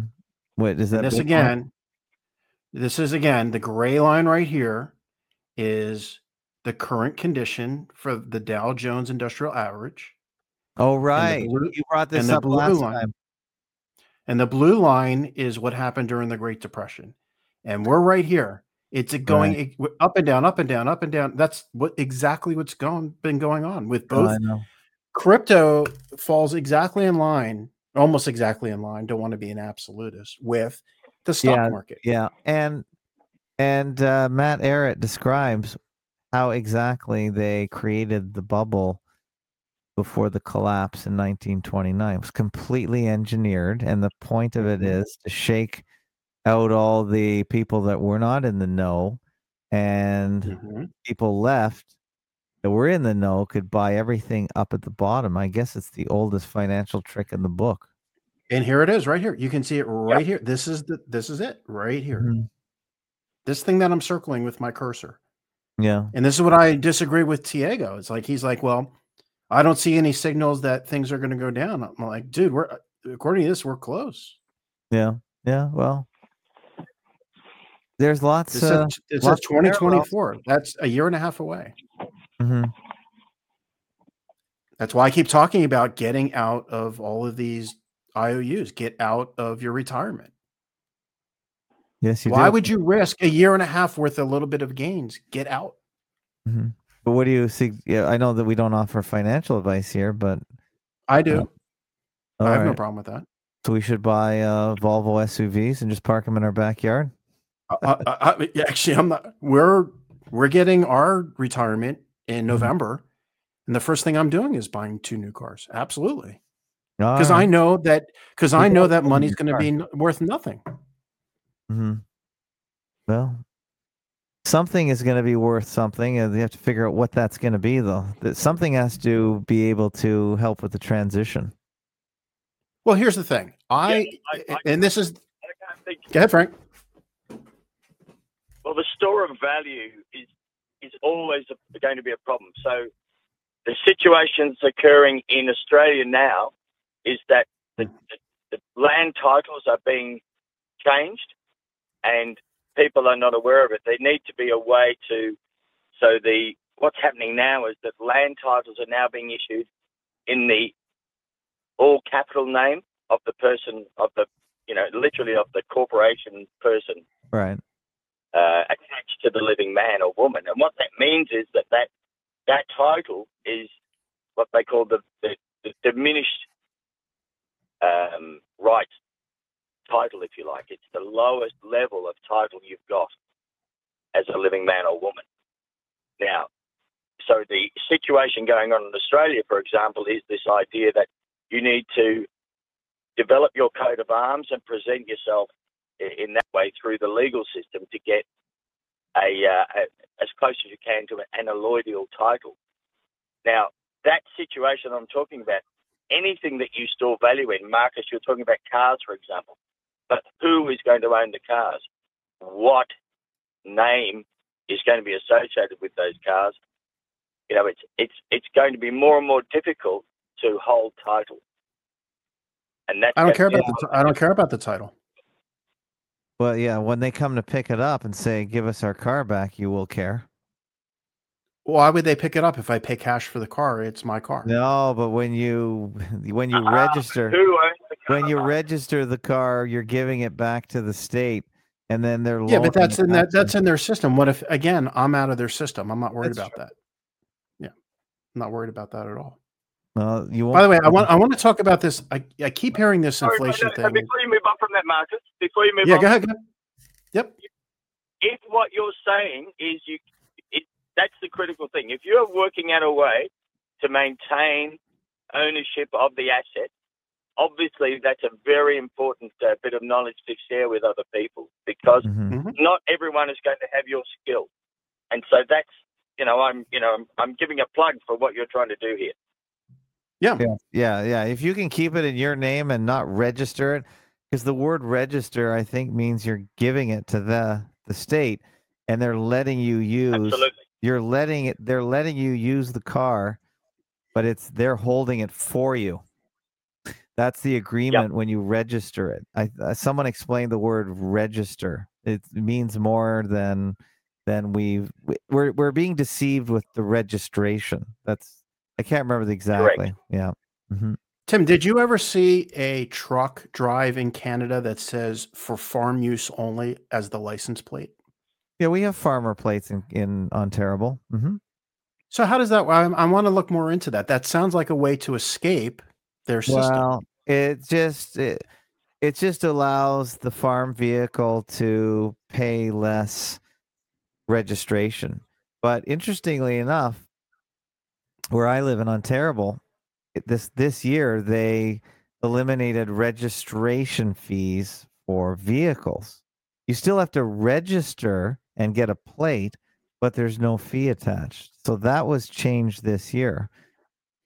Wait, is that And this again, this is again the gray line right here is the current condition for the Dow Jones Industrial Average, Oh, right. blue- you brought this up last line. time. and the blue line is what happened during the Great Depression. And we're right here. It's a going w- up and down, up and down, up and down. That's what exactly what's going been going on with Oh, both I know. crypto falls exactly in line, almost exactly in line. Don't want to be an absolutist with the stock market. Yeah, and and uh, Matt Ehret describes how exactly they created the bubble before the collapse in 1929. It was completely engineered, and the point of it Mhm. to shake out all the people that were not in the know, and Mhm. people left that were in the know could buy everything up at the bottom. I guess it's the oldest financial trick in the book. And here it is, right here. You can see it right here. This is the this is it right here. Mhm. This thing that I'm circling with my cursor. Yeah. And this is what I disagree with Tiago. It's like he's like, well, I don't see any signals that things are going to go down. I'm like, dude, we're according to this, we're close. Yeah. Yeah. Well, there's lots. This Uh, lots of parallels. 2024. That's a year and a half away. mhm. That's why I keep talking about getting out of all of these IOUs. Get out of your retirement. Yes, you Why do. would you risk a year and a half worth a little bit of gains? Get out. Mhm. But what do you see? Yeah, I know that we don't offer financial advice here, but I do. all I have no problem with that. So we should buy uh, Volvo SUVs and just park them in our backyard. I, I, I, actually, I'm not. We're we're getting our retirement in Mm-hmm. November, and the first thing I'm doing is buying two new cars. Absolutely. because I know that because I know that money's going to be n- worth nothing. hmm Well, something is going to be worth something, and you have to figure out what that's going to be, though. That something has to be able to help with the transition. Well, here's the thing. I, I- I- and this is I think go ahead, Frank. Well, the store of value is is always a, going to be a problem. So, the situations occurring in Australia now is that the, the, the land titles are being changed, and people are not aware of it. There need to be a way to. So the what's happening now is that land titles are now being issued in the all capital name of the person of the you know literally of the corporation person Right. Uh, attached to the living man or woman. And what that means is that that, that title is what they call the, the, the diminished um, right title, if you like. It's the lowest level of title you've got as a living man or woman. Now, so the situation going on in Australia, for example, is this idea that you need to develop your coat of arms and present yourself in that way through the legal system to get a, uh, a as close as you can to an allodial title. Now, that situation I'm talking about, anything that you store value in, Marcus, you're talking about cars, for example, but who is going to own the cars? What name is going to be associated with those cars? You know, it's it's it's going to be more and more difficult to hold title. And that's I don't care about the. t- I don't care about the title. Well, yeah. When they come to pick it up and say, "Give us our car back," you will care. Why would they pick it up if I pay cash for the car? It's my car. No, but when you when you Ah, register who owns the car? when you register the car, you're giving it back to the state, and then they're Yeah, but that's in that that's in their system. What if again I'm out of their system? I'm not worried That's about that. Yeah, I'm not worried about that at all. Well, you won't. By the way, I want I want to talk about this. I, I keep hearing this Sorry, inflation thing. Before you move on from that, Marcus, before you move Yeah, on, go ahead. Go ahead. Yep. if what you're saying is you, it, that's the critical thing. If you're working out a way to maintain ownership of the asset, obviously that's a very important uh, bit of knowledge to share with other people because Mhm. not everyone is going to have your skill, and so that's you know I'm you know I'm, I'm giving a plug for what you're trying to do here. Yeah. Yeah, yeah, yeah. If you can keep it in your name and not register it, because the word register, I think, means you're giving it to the the state, and they're letting you use. Absolutely. You're letting it. They're letting you use the car, but it's they're holding it for you. That's the agreement when you register it. I uh, someone explained the word register. It means more than than we've we- we're we're being deceived with the registration. That's I can't remember the exactly. Yeah. hmm Tim, did you ever see a truck drive in Canada that says for farm use only as the license plate? Yeah, we have farmer plates in in Ontario. hmm So how does that? I, I want to look more into that. That sounds like a way to escape their system. Well, it just it, it just allows the farm vehicle to pay less registration. But interestingly enough, where I live in Ontario, this this year they eliminated registration fees for vehicles. You still have to register and get a plate, but there's no fee attached. So that was changed this year,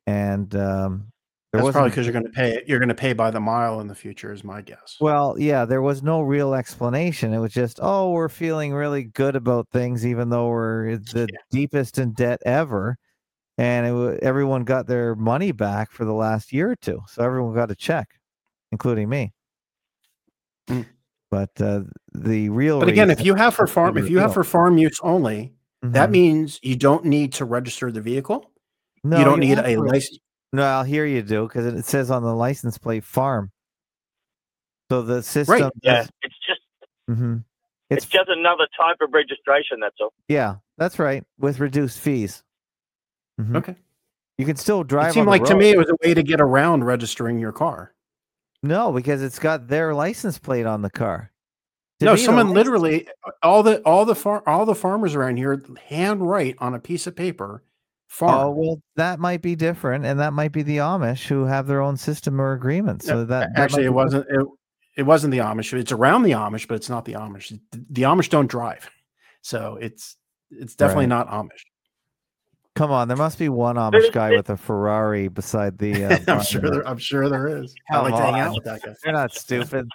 and um, there That's probably because you're going to pay. You're going to pay by the mile in the future, is my guess. well, yeah, there was no real explanation. It was just, oh, we're feeling really good about things, even though we're the Yeah. deepest in debt ever. And it, everyone got their money back for the last year or two. So everyone got a check, including me. Mm. But uh, the real But again, if you have for farm, if you have for farm use only, that Mhm. means you don't need to register the vehicle. no, you don't need a to- license. No, I'll hear you do because it says on the license plate farm. So the system, Right. Yeah, is- it's just Mm-hmm. it's, it's just another type of registration. That's all. yeah, that's right, with reduced fees. Mhm. Okay. You can still drive. It seemed like to me it was a way to get around registering your car. No, because it's got their license plate on the car. To no, someone literally all the all the far all the farmers around here hand write on a piece of paper farm. Oh well, that might be different, and that might be the Amish who have their own system or agreement. So that, that Actually, it wasn't. It, it wasn't the Amish. It's around the Amish, but it's not the Amish. The, the Amish don't drive, so it's it's definitely Right. not Amish. Come on, there must be one Amish There's- guy with a Ferrari beside the. Uh, I'm barn sure there. there. I'm sure there is. I Come like to hang out with that guy. You're not stupid.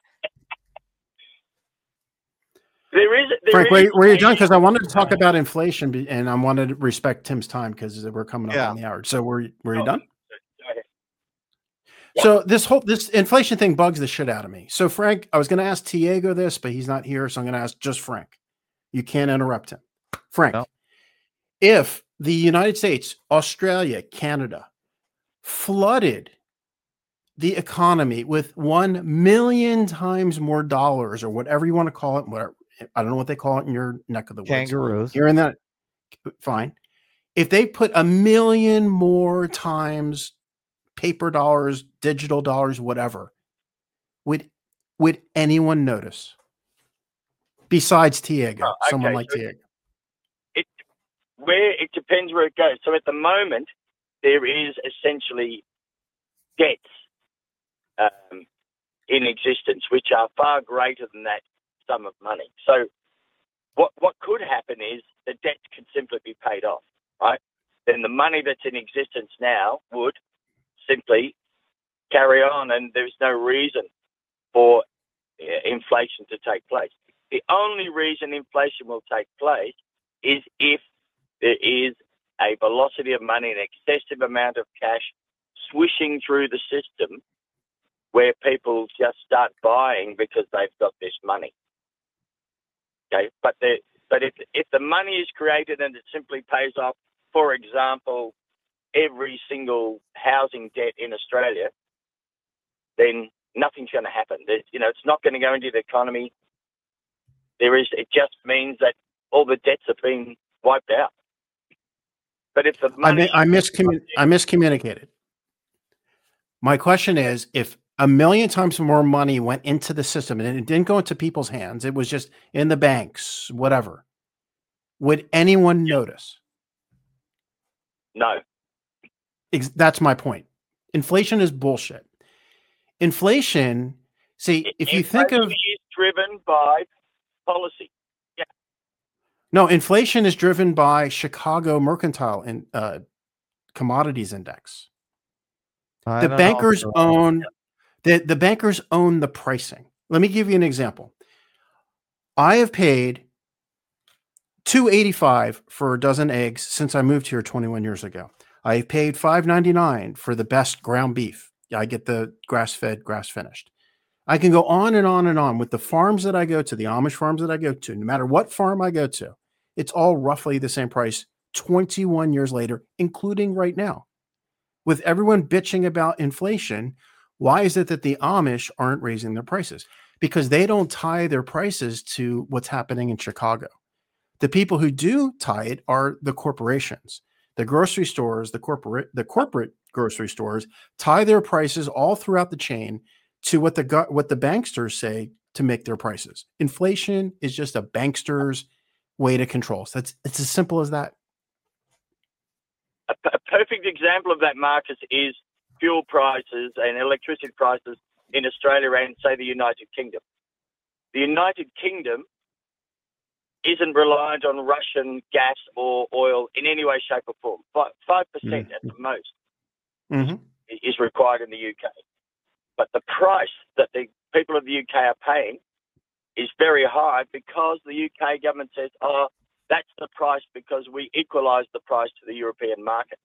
There is. There Frank, is were, were you a- done? Because I wanted to talk about inflation, be- and I wanted to respect Tim's time because we're coming up Yeah. on the hour. So were were you Oh, done? Go ahead. Yeah. So this whole this inflation thing bugs the shit out of me. So Frank, I was going to ask Tiago this, but he's not here, so I'm going to ask just Frank. You can't interrupt him, Frank. No. If the United States, Australia, Canada flooded the economy with one million times more dollars, or whatever you want to call it, whatever I don't know what they call it in your neck of the woods. Kangaroos. Here and that, fine. If they put a million more times paper dollars, digital dollars, whatever, would would anyone notice? Besides Tiago, Oh, someone okay, like so- Tiago. Where it depends where it goes. So at the moment, there is essentially debts um, in existence, which are far greater than that sum of money. So what what could happen is the debts could simply be paid off, right? Then the money that's in existence now would simply carry on, and there's no reason for uh, inflation to take place. The only reason inflation will take place is if there is a velocity of money, an excessive amount of cash swishing through the system where people just start buying because they've got this money. Okay, but the, but if if the money is created and it simply pays off, for example, every single housing debt in Australia, then nothing's going to happen. There's, you know, it's not going to go into the economy. There is. It just means that all the debts have been wiped out. But if the I, money, mi- I, miscommun- I miscommunicated. My question is if a million times more money went into the system and it didn't go into people's hands, it was just in the banks, whatever, would anyone notice? no, That's my point. Inflation is bullshit. Inflation, see, if you think of is driven by policy. No, inflation is driven by Chicago Mercantile and uh, Commodities Index. I the know. bankers own the, the bankers own the pricing. Let me give you an example. I have paid 285 for a dozen eggs since I moved here 21 years ago. I have paid 599 for the best ground beef. I get the grass fed, grass finished. I can go on and on and on with the farms that I go to, the Amish farms that I go to, no matter what farm I go to, it's all roughly the same price 21 years later, including right now. With everyone bitching about inflation, why is it that the Amish aren't raising their prices? Because they don't tie their prices to what's happening in Chicago. The people who do tie it are the corporations. The grocery stores, the corporate the corporate grocery stores tie their prices all throughout the chain to what the what the banksters say to make their prices. Inflation is just a bankster's way to control. So that's it's as simple as that. A, p- a perfect example of that, Marcus, is fuel prices and electricity prices in Australia and, say, the United Kingdom. The United Kingdom isn't reliant on Russian gas or oil in any way, shape, or form. Fi- Five percent at the most Mhm. is required in the UK. But the price that the people of the UK are paying is very high because the UK government says, "Oh, that's the price because we equalise the price to the European market."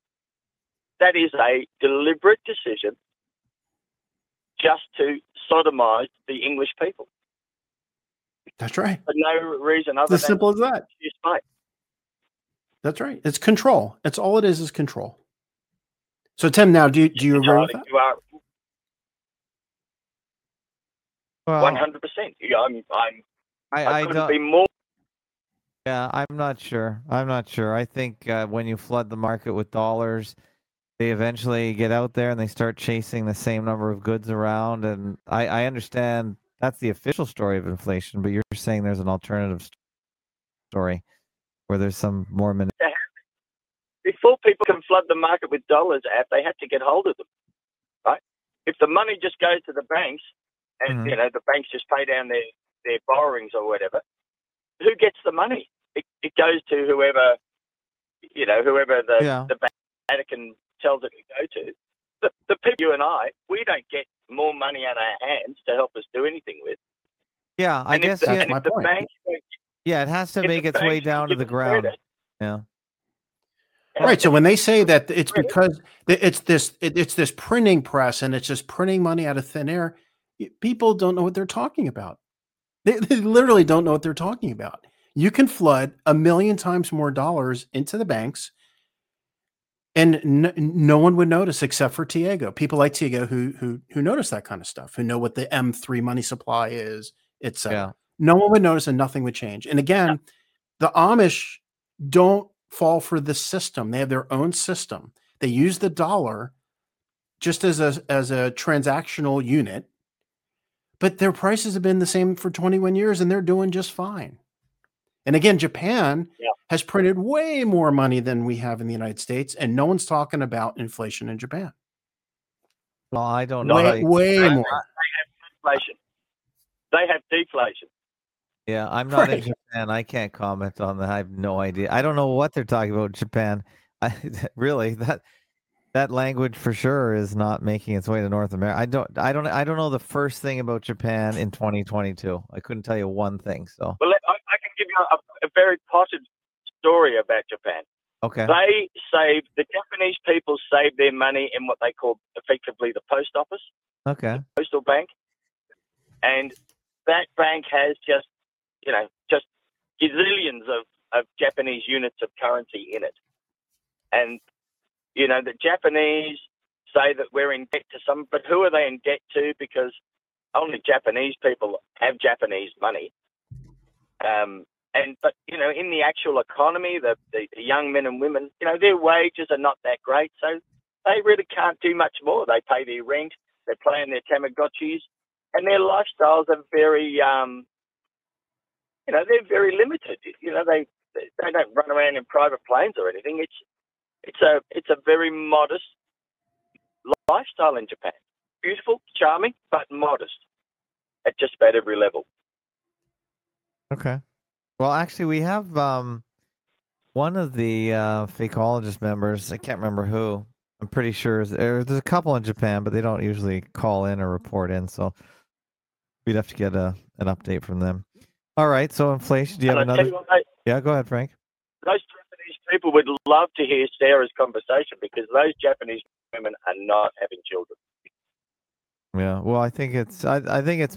That is a deliberate decision just to sodomise the English people That's right. for no reason other It's as than simple as that. That's right. It's control. It's all it is is control. So Tim, now do you, do you agree with that? You are Well, one hundred percent. I'm. I'm. I, I, I couldn't be more. Yeah, I'm not sure. I'm not sure. I think uh, when you flood the market with dollars, they eventually get out there and they start chasing the same number of goods around. And I, I understand that's the official story of inflation, but you're saying there's an alternative story where there's some more. Mani- before people can flood the market with dollars out, they have to get hold of them, right? If the money just goes to the banks and Mhm. you know the banks just pay down their their borrowings or whatever, who gets the money? It, it goes to whoever, you know, whoever the Yeah. the Vatican tells it to go to. The, the people, you and I, we don't get more money on our hands to help us do anything with. Yeah, I And if guess the, That's yeah, and my if the point. banks don't yeah, it has to make its way down to the ground. credit, Yeah. and- Right. So when they say that it's because it's this it's this printing press and it's just printing money out of thin air, y- people don't know what they're talking about. They, they literally don't know what they're talking about. You can flood a million times more dollars into the banks, and n- no one would notice except for Tiago. People like Tiago who who who notice that kind of stuff, who know what the M three money supply is, etc. Yeah. No one would notice, and nothing would change. And again, the Amish don't fall for this system. They have their own system. They use the dollar just as a as a transactional unit, but their prices have been the same for 21 years and they're doing just fine. And again, Japan Yeah. has printed way more money than we have in the United States, and no one's talking about inflation in Japan. Well, I don't know. No, how Way, you- way They more. have inflation. They have deflation. Yeah, I'm not in Japan. I can't comment on that. I have no idea. I don't know what they're talking about in Japan. I really that that language for sure is not making its way to North America. I don't I don't I don't know the first thing about Japan in 2022. I couldn't tell you one thing. So, Well, I, I can give you a, a very potted story about Japan. okay. They saved the Japanese people saved their money in what they call effectively the post office, Okay. postal bank, and that bank has just you know just gazillions of, of Japanese units of currency in it, and you know the Japanese say that we're in debt to some, but who are they in debt to? Because only Japanese people have Japanese money. Um, and but you know, in the actual economy, the, the, the young men and women, you know, their wages are not that great, so they really can't do much more. They pay their rent, they play in their Tamagotchis, and their lifestyles are very, um, you know, they're very limited. You know, they they don't run around in private planes or anything. It's it's a it's a very modest lifestyle in Japan. Beautiful, charming, but modest at just about every level. Okay. Well, actually, we have um, one of the uh, fakeologist members. I can't remember who. I'm pretty sure is- there's a couple in Japan, but they don't usually call in or report in. So we'd have to get a an update from them. All right. So inflation. Do you have I tell another? you what, Yeah. Go ahead, Frank. People would love to hear Sarah's conversation because those Japanese women are not having children. Yeah. Well, I think it's. I. I think it's.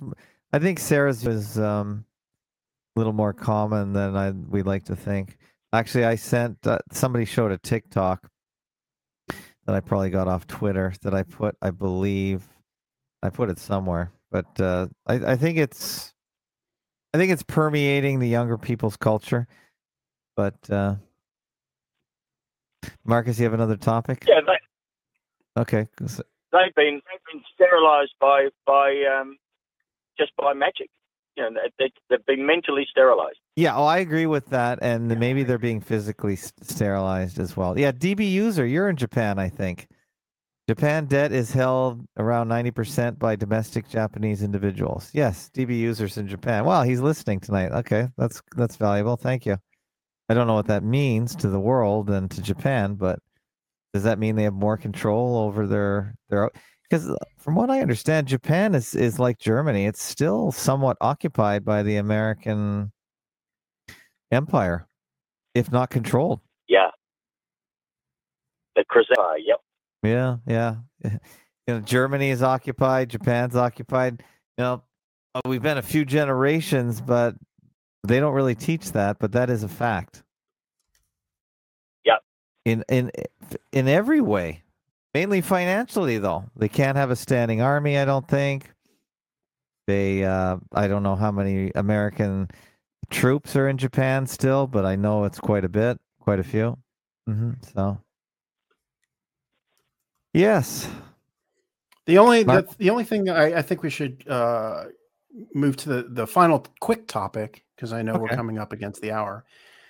I think Sarah's is um, a little more common than I we'd like to think. Actually, I sent uh, somebody showed a TikTok that I probably got off Twitter that I put. I believe I put it somewhere, but uh, I. I think it's. I think it's permeating the younger people's culture, but uh, Marcus, you have another topic? Yeah, they, Okay. they've been they've been sterilised by by um, just by magic. You know, they, they've been mentally sterilised. Yeah, oh, I agree with that, and then maybe they're being physically sterilized as well. Yeah, DB user, you're in Japan, I think. Japan debt is held around ninety percent by domestic Japanese individuals. Yes, DB users in Japan. Wow, he's listening tonight. Okay, that's that's valuable. Thank you. I don't know what that means to the world and to Japan, but does that mean they have more control over their their? Because from what I understand, Japan is is like Germany. It's still somewhat occupied by the American empire, if not controlled. Yeah, the Crusade. Yep. Yeah, yeah. You know, Germany is occupied, Japan's occupied. You know, uh, we've been a few generations, but they don't really teach that, but that is a fact. Yep. In in in every way. Mainly financially though. They can't have a standing army, I don't think. They uh I don't know how many American troops are in Japan still, but I know it's quite a bit, quite a few. hmm So Yes. The only the, the only thing I, I think we should uh, move to the the final quick topic because I know we're coming up against the hour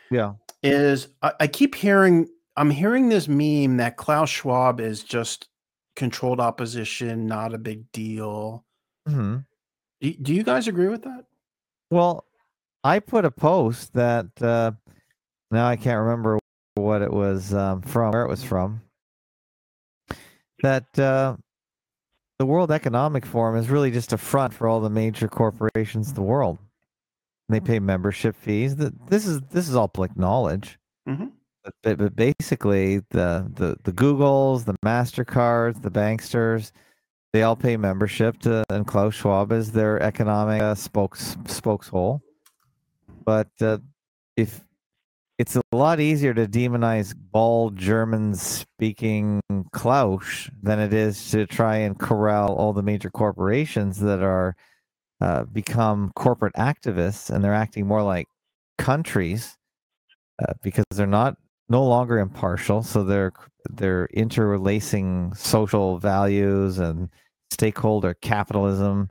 Yeah. is I, I keep hearing I'm hearing this meme that Klaus Schwab is just controlled opposition, not a big deal. hmm Do, do you guys agree with that? Well, I put a post that uh, now I can't remember what it was um, from, where it was from. That uh, the World Economic Forum is really just a front for all the major corporations of the world. They pay membership fees. This is this is all public knowledge. Mhm. But, but, but basically, the, the the Googles, the Mastercards, the banksters, they all pay membership to, and Klaus Schwab is their economic uh, spokes spokeshole. But uh, if it's a lot easier to demonize bald German speaking Klaus than it is to try and corral all the major corporations that are uh, become corporate activists and they're acting more like countries uh, because they're not no longer impartial so they're they're interlacing social values and stakeholder capitalism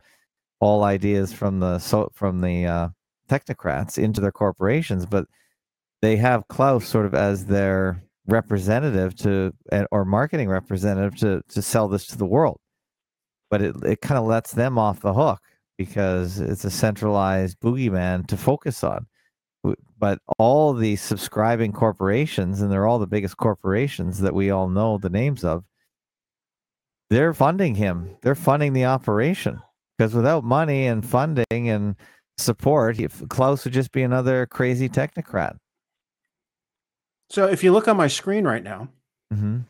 all ideas from the so from the uh, technocrats into their corporations but they have Klaus sort of as their representative to or marketing representative to to sell this to the world. But it, it kind of lets them off the hook because it's a centralized boogeyman to focus on. But all the subscribing corporations and they're all the biggest corporations that we all know the names of they're funding him. They're funding the operation. Because without money and funding and support klaus would just be another crazy technocrat So if you look on my screen right now, hmm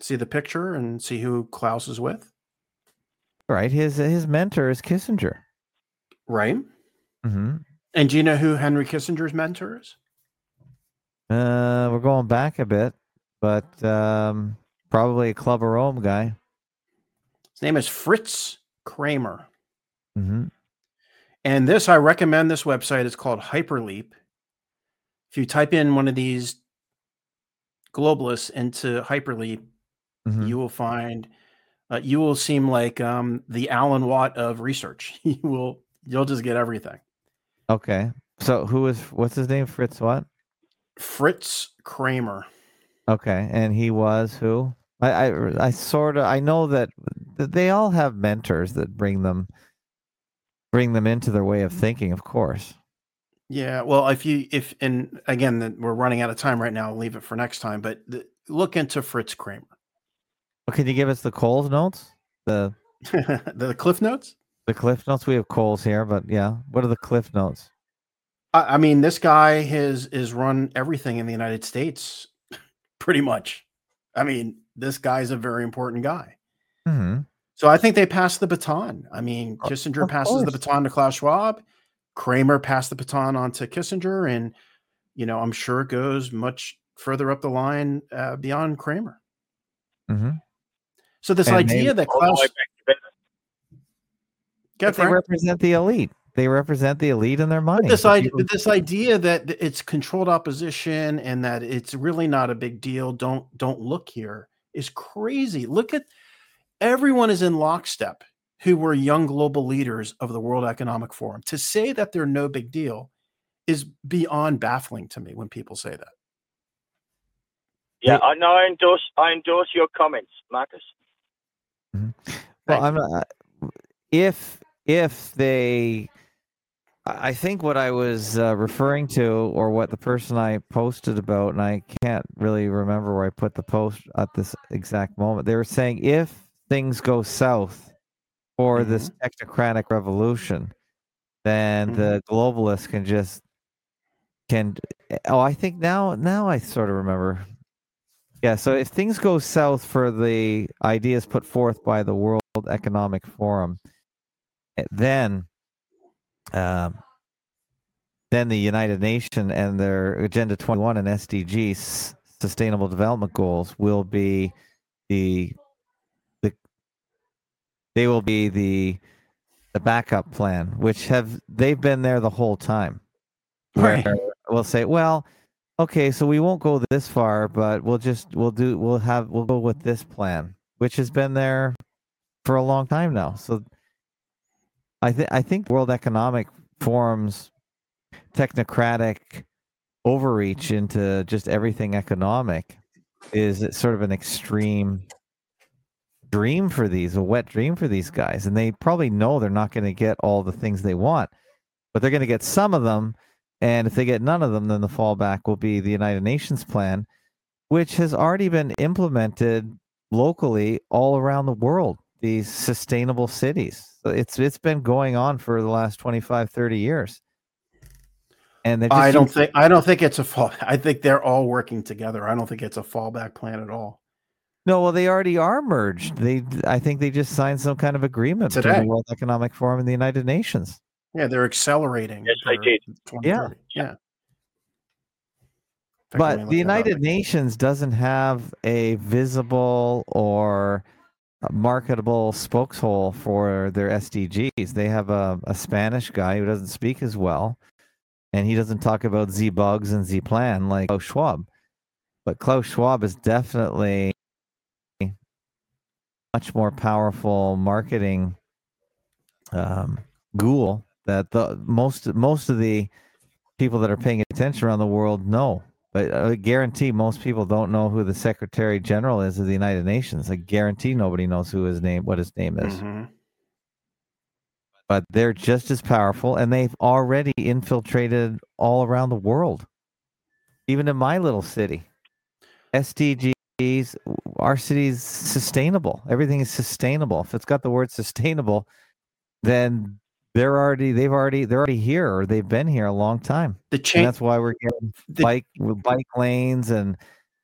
see the picture and see who Klaus is with, right his his mentor is kissinger right? hmm And do you know who Henry Kissinger's mentor is? uh we're going back a bit but um probably a club of rome guy His name is Fritz Kraemer. hmm And this, I recommend this website. It's called Hyperleap. If you type in one of these globalists into Hyperleap, hmm you will find uh, you will seem like um, the Alan Watt of research. You will you'll just get everything. okay so who is what's his name fritz what Fritz Kraemer. Okay, and he was who? I I, I sort of I know that they all have mentors that bring them bring them into their way of thinking. Of course. Yeah, well, if you if and again, the, we're running out of time right now. I'll leave it for next time. But the, look into Fritz Kraemer. Well, can you give us the Coles notes? The the Cliff Notes. the Cliff notes. We have Coles here, but yeah, what are the Cliff notes? I, I mean, this guy has is run everything in the United States, pretty much. I mean, this guy's a very important guy. hmm So I think they passed the baton. I mean, Kissinger passes the baton to Klaus Schwab. Kraemer passed the baton on to Kissinger, and you know, I'm sure it goes much further up the line uh, beyond Kraemer. hmm So this And idea maybe that All the Klaus way back to Bennett. Get they represent the elite. They represent the elite and their money. But this The idea, people- this idea that it's controlled opposition and that it's really not a big deal. Don't don't look here is crazy. Look at everyone is in lockstep who were young global leaders of the World Economic Forum. To say that they're no big deal is beyond baffling to me when people say that. Yeah, Hey- I know. I endorse. I endorse your comments, Marcus. Well, I'm not, if if they, I I think what I was uh, referring to, or what the person I posted about, and I can't really remember where I put the post at this exact moment. They were saying if things go south for this technocratic revolution, then Mhm. the globalists can just can. Oh, I think now now I sort of remember. Yeah, so if things go south for the ideas put forth by the World Economic Forum, eh, then um, then the United Nations and their Agenda 21 and SDGs, Sustainable Development Goals, will be the they will be the the backup plan, which have they've been there the whole time. Right. We'll say, well, okay, so we won't go this far, but we'll just we'll do we'll have we'll go with this plan, which has been there for a long time now. So I think I think World Economic Forum's technocratic overreach into just everything economic is sort of an extreme dream for these, a wet dream for these guys. And they probably know they're not going to get all the things they want, but they're going to get some of them. And if they get none of them, then the fallback will be the United Nations plan, which has already been implemented locally all around the world, these sustainable cities. So it's it's been going on for the last 25, 30 years. And I don't think I don't think it's a fall. I think they're all working together. I don't think it's a fallback plan at all. No, well, they already are merged. They, I think, they just signed some kind of agreement between Today. the World Economic Forum and the United Nations. Yeah, they're accelerating. Yes, they did. 2030. Yeah. Fact, But the. United Nations doesn't have a visible or marketable spokeshole for their SDGs. They have a, a Spanish guy who doesn't speak as well, and he doesn't talk about Z bugs and Z plan like Klaus Schwab. But Klaus Schwab is definitely much more powerful marketing um, ghoul that the most most of the people that are paying attention around the world know. But I guarantee most people don't know who the Secretary General is of the United Nations. I guarantee nobody knows who his name, what his name is. Mhm. But they're just as powerful, and they've already infiltrated all around the world, even in my little city. SDGs, our city's sustainable. Everything is sustainable. If it's got the word sustainable, then they're already they've already they're already here or they've been here a long time. The And change. that's why we're getting The, bike bike lanes and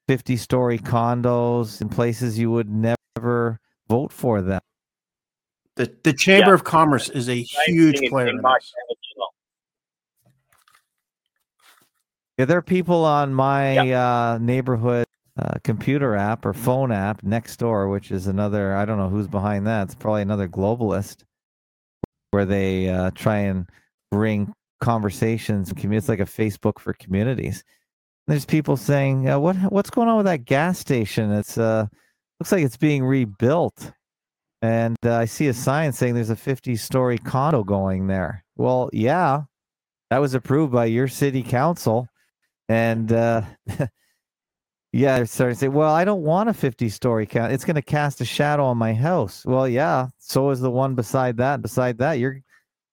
50 story condos in places you would never vote for them. the, the Chamber Yeah. of Commerce is a huge player. in Denmark this. Yeah, there are people on my uh, neighborhood uh, computer app or phone app next door, which is another, I don't know who's behind that. It's probably another globalist where they uh, try and bring conversations. and commu- It's like a Facebook for communities. There's people saying, uh, "What what's going on with that gas station? It's uh looks like it's being rebuilt." And uh, I see a sign saying there's a 50 story condo going there. Well, yeah, that was approved by your city council. And uh, yeah, they're starting to say, well, I don't want a 50 story count. It's going to cast a shadow on my house. Well, yeah, so is the one beside that. Beside that, you're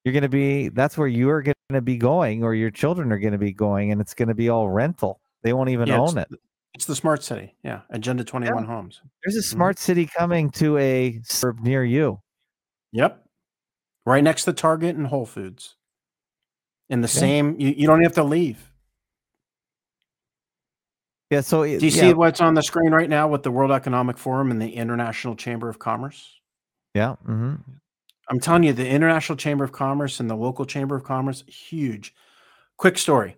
you're going to be that's where you're going to be going or your children are going to be going and it's going to be all rental. They won't even Yeah, own it. It's the smart city. Yeah. Agenda 21 homes. There's a mm-hmm. smart city coming to a suburb near you. Yep. Right next to Target and Whole Foods. In the Okay. same, you, you don't have to leave. Yeah, so Do you yeah, see what's on the screen right now with the World Economic Forum and the International Chamber of Commerce? Yeah, hmm I'm telling you, the International Chamber of Commerce and the local Chamber of Commerce, huge. Quick story.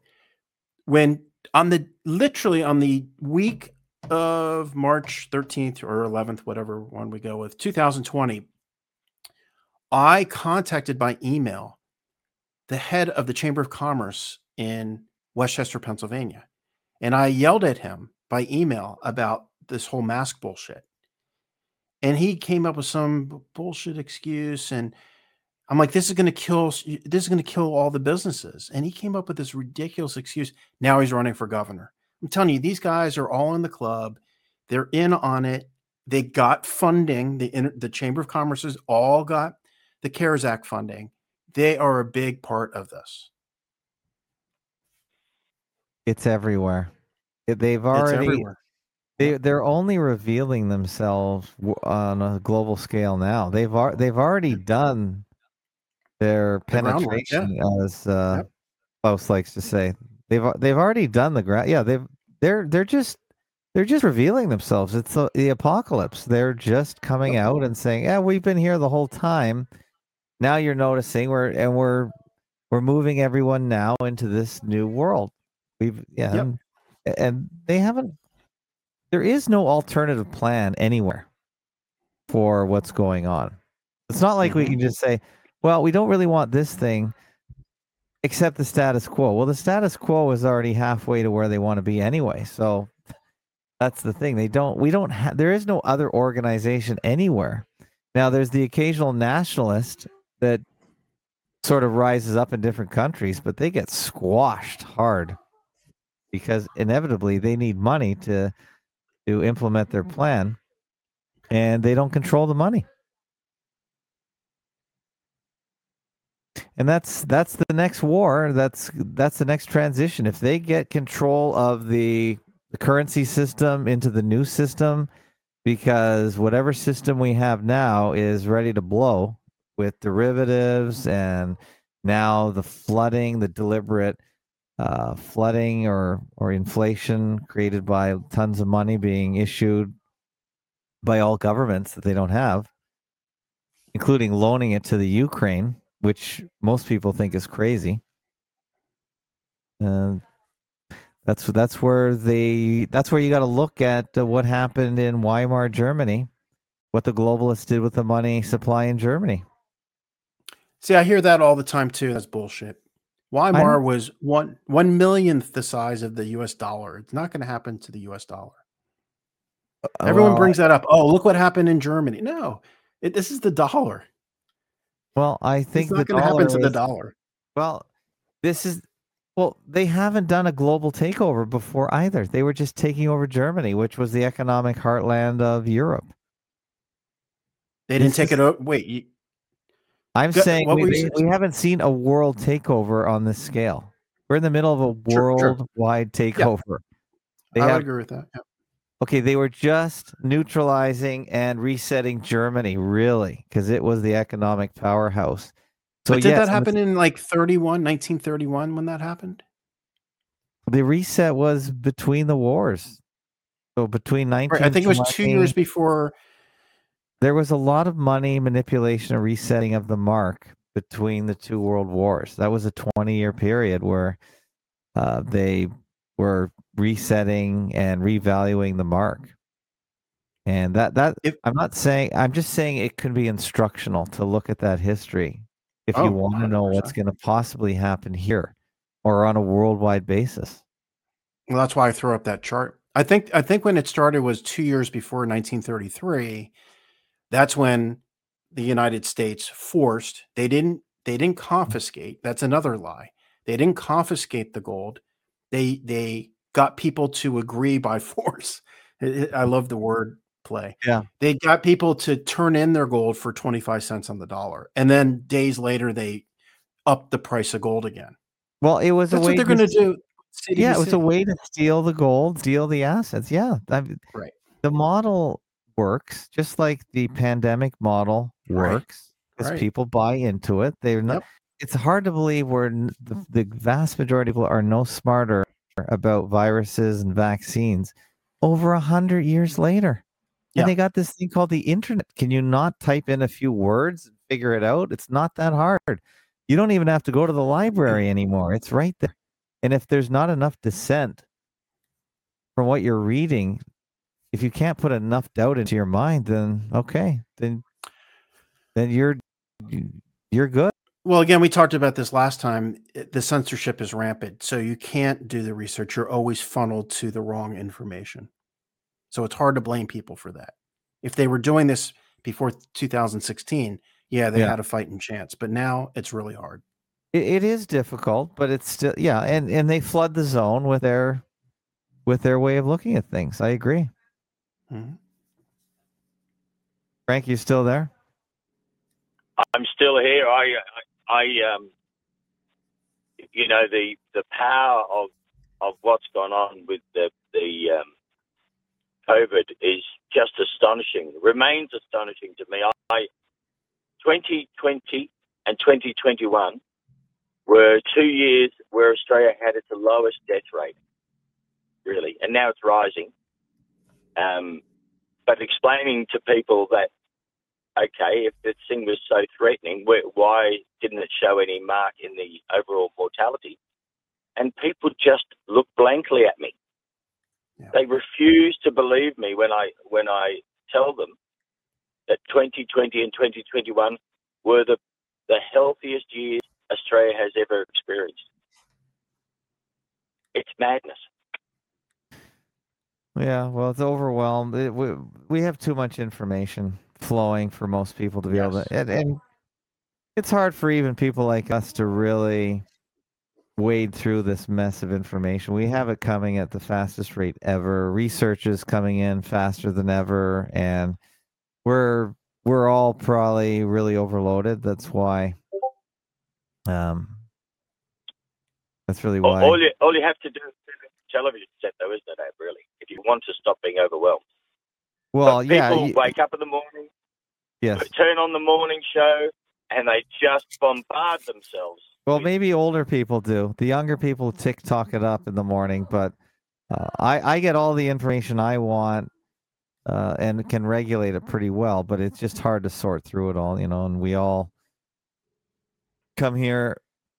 When on the literally on the week of March 13th or 11th, whatever one we go with, 2020, I contacted by email the head of the Chamber of Commerce in West Chester, Pennsylvania. And I yelled at him by email about this whole mask bullshit. And he came up with some bullshit excuse and i'm like this is going to kill this is going to kill all the businesses. And he came up with this ridiculous excuse now he's running for governor. I'm telling you these guys are all in the club. They're in on it. They got funding. The the chamber of commerce has all got the cares act funding. They are a big part of this it's everywhere. They've already everywhere They they're only revealing themselves on a global scale now. They've ar- they've already done their yeah. penetration, as uh, Yep. Klaus likes to say. They've they've already done the ground. Yeah, they've they're they're just they're just revealing themselves. It's the, the apocalypse. They're just coming out and saying, "Yeah, we've been here the whole time." Now you're noticing we're and we're we're moving everyone now into this new world. We've yeah, Yep. and, and they haven't there is no alternative plan anywhere for what's going on. It's not like we Mhm. can just say, well, we don't really want this thing except the status quo. Well, the status quo is already halfway to where they want to be anyway. So that's the thing. They don't we don't have there is no other organization anywhere. Now there's the occasional nationalist that sort of rises up in different countries, but they get squashed hard because inevitably they need money to to implement their mm-hmm. plan, and they don't control the money. And that's that's the next war. That's that's the next transition. If they get control of the, the currency system into the new system, because whatever system we have now is ready to blow with derivatives and now the flooding, the deliberate uh, flooding or or inflation created by tons of money being issued by all governments that they don't have, including loaning it to the Ukraine, which most people think is crazy. That's that's where they that's where you got to look at uh, what happened in Weimar Germany, what the globalists did with the money supply in Germany. See, I hear that all the time too. That's bullshit. Weimar was one one millionth the size of the U.S. dollar. It's not going to happen to the U.S. dollar. Uh, Everyone Well, brings that up. Oh, look what happened in Germany. No, it, this is the dollar. Well, I think It's not going to happen to the dollar. Well, this is well, they haven't done a global takeover before either. They were just taking over Germany, which was the economic heartland of Europe. They didn't This take is- it. Wait, you, I'm Go- saying we, were you they- saying? we haven't seen a world takeover on this scale. We're in the middle of a Sure, sure. worldwide takeover. I have agree with that. Yeah. okay. They were just neutralizing and resetting Germany, really, because it was the economic powerhouse. So but did yes, that happen in like 31, 1931 when that happened? The reset was between the wars. So between 19 Right. I think it was two years before. There was a lot of money manipulation and resetting of the mark between the two world wars. That was a 20 year period where uh, they were resetting and revaluing the mark. And that that If- I'm not saying I'm just saying it could be instructional to look at that history if Oh, you want to know what's going to possibly happen here or on a worldwide basis. Well, that's why I throw up that chart. I think I think when it started was two years before 1933. That's when the United States forced. They didn't. They didn't mm. confiscate. That's another lie. They didn't confiscate the gold. They they got people to agree by force. I- love the word play. Yeah. They got people to turn in their gold for 25 cents on the dollar. And then days later they upped the price of gold again. Well, it was That's a way what they're to going to do. yeah, it was a way to steal the gold, steal the assets. Yeah, I mean, Right. The model works just like the mm-hmm. pandemic model works because Right. people buy into it. They're not. Yep. It's hard to believe we're the, mm-hmm. the vast majority of people are no smarter about viruses and vaccines over a hundred years later. Yeah. And they got this thing called the internet. Can you not type in a few words and figure it out? It's not that hard. You don't even have to go to the mm-hmm. library anymore. It's right there. And if there's not enough dissent from what you're reading, if you can't put enough doubt into your mind, then okay, then then you're you're good. Well, again, we talked about this last time. The censorship is rampant, so you can't do the research. You're always funneled to the wrong information. So it's hard to blame people for that. If they were doing this before 2016, yeah, they Yeah. had a fighting chance. But now it's really hard. It, it is difficult, but it's still yeah, and and they flood the zone with their with their way of looking at things. I agree. Mhm. Frank, you still there? I'm still here. I, I, I, um, you know, the the power of of what's gone on with the the um, COVID is just astonishing. Remains astonishing to me. I 2020 and 2021 were two years where Australia had its lowest death rate, really, and now it's rising. Um, but explaining to people that okay, if this thing was so threatening, why didn't it show any mark in the overall mortality? And people just look blankly at me. Yeah. They refuse to believe me when I when I tell them that 2020 and 2021 were the the healthiest years Australia has ever experienced. It's madness. Yeah, well, it's overwhelmed. It, we, we have too much information flowing for most people to be able to, and, and it's hard for even people like us to really wade through this mess of information. We have it coming at the fastest rate ever. Research is coming in faster than ever, and we're we're all probably really overloaded. That's why. Um, that's really why. all you all you have to do is turn the television set, though, isn't it, Abe, really? If you want to stop being overwhelmed. well, But yeah, people wake up in the morning, yes. turn on the morning show, and they just bombard themselves. Well, with- maybe older people do. The younger people TikTok it up in the morning, but uh, I I get all the information I want uh, and can regulate it pretty well. But it's just hard to sort through it all, you know. And we all come here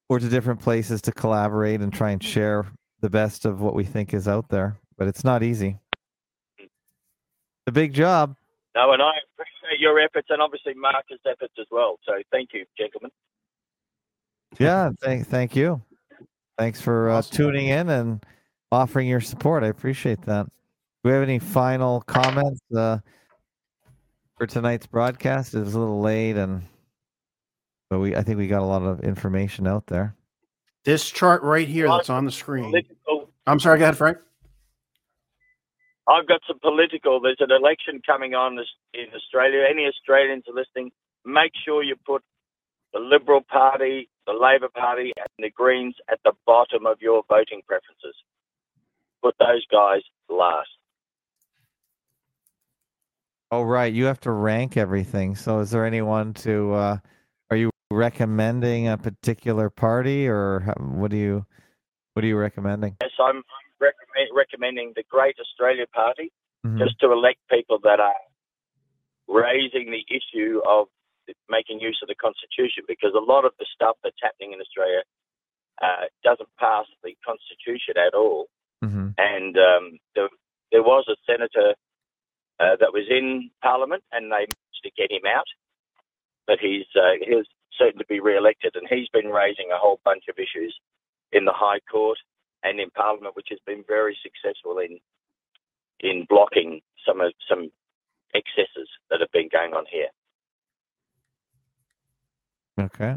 or to different places to collaborate and try and share the best of what we think is out there. But it's not easy. It's a big job. No, and I appreciate your efforts and obviously Marcus' efforts as well. So thank you, gentlemen. Yeah, thank thank you. Thanks for uh, Awesome. tuning in and offering your support. I appreciate that. Do we have any final comments uh, for tonight's broadcast? It was a little late, and but we I think we got a lot of information out there. This chart right here that's on the screen. Political, I'm sorry, go ahead, Frank. I've got some political. There's an election coming on in Australia. Any Australians are listening, make sure you put the Liberal Party, the Labor Party, and the Greens at the bottom of your voting preferences. Put those guys last. Oh, right. You have to rank everything. So, is there anyone to? Uh, are you recommending a particular party, or what do you? What are you recommending? Yes, I'm, recommend, recommending the Great Australia Party. Mhm. just to elect people that are raising the issue of making use of the Constitution, because a lot of the stuff that's happening in Australia uh, doesn't pass the Constitution at all. Mhm. And um, there, there was a senator uh, that was in Parliament, and they managed to get him out, but he's uh, he's certain to be re-elected, and he's been raising a whole bunch of issues in the High Court and in Parliament, which has been very successful in in blocking some of some excesses that have been going on here. Okay.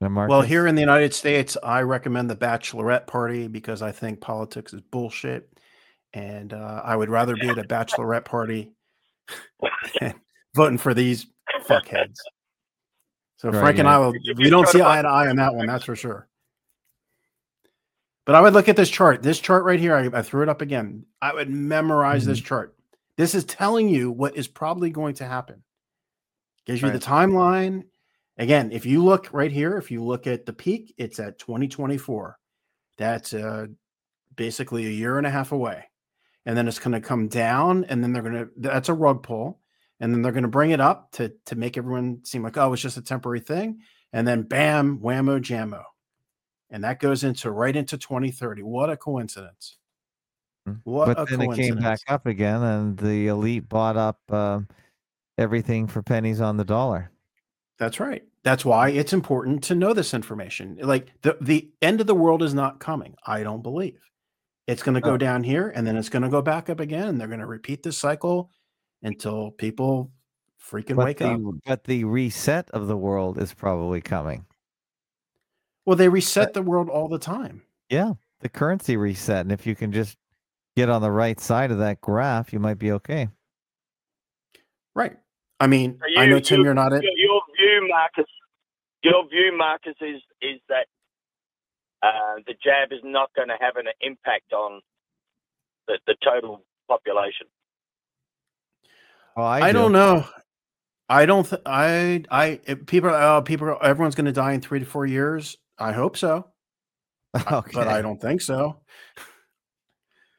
Well, here in the United States, I recommend the Bachelorette Party because I think politics is bullshit, and uh, I would rather be at a Bachelorette party voting for these fuckheads. So Right, Frank and. I will. We don't see eye to eye on that one. That's for sure. But I would look at this chart. This chart right here. I, I threw it up again. I would memorize this chart. This is telling you what is probably going to happen. Gives you the timeline. Again, if you look right here, if you look at the peak, it's at 2024. That's uh, basically a year and a half away. And then it's going to come down, and then they're going to, that's a rug pull. And then they're going to bring it up to, to make everyone seem like, oh, it's just a temporary thing. And then bam, whammo, jammo. And that goes into right into 2030. What a coincidence. Mm. What but a then it coincidence. came back up again, and the elite bought up um, everything for pennies on the dollar. That's right. That's why it's important to know this information. Like the the end of the world is not coming. I don't believe. It's going to go Oh. down here and then it's going to go back up again and they're going to repeat this cycle until people freaking But wake the, up. but the reset of the world is probably coming. Well, they reset the world all the time. Yeah, the currency reset, and if you can just get on the right side of that graph, you might be okay. Right. I mean, So I know Tim you- you're not in Your, your view, Marcus, your view, Marcus, is is that uh, the jab is not going to have an impact on the, the total population. Oh, I, I, do. don't know. I don't th- I I if people oh people are- everyone's going to die in 3 to 4 years. I hope so. okay. But I don't think so.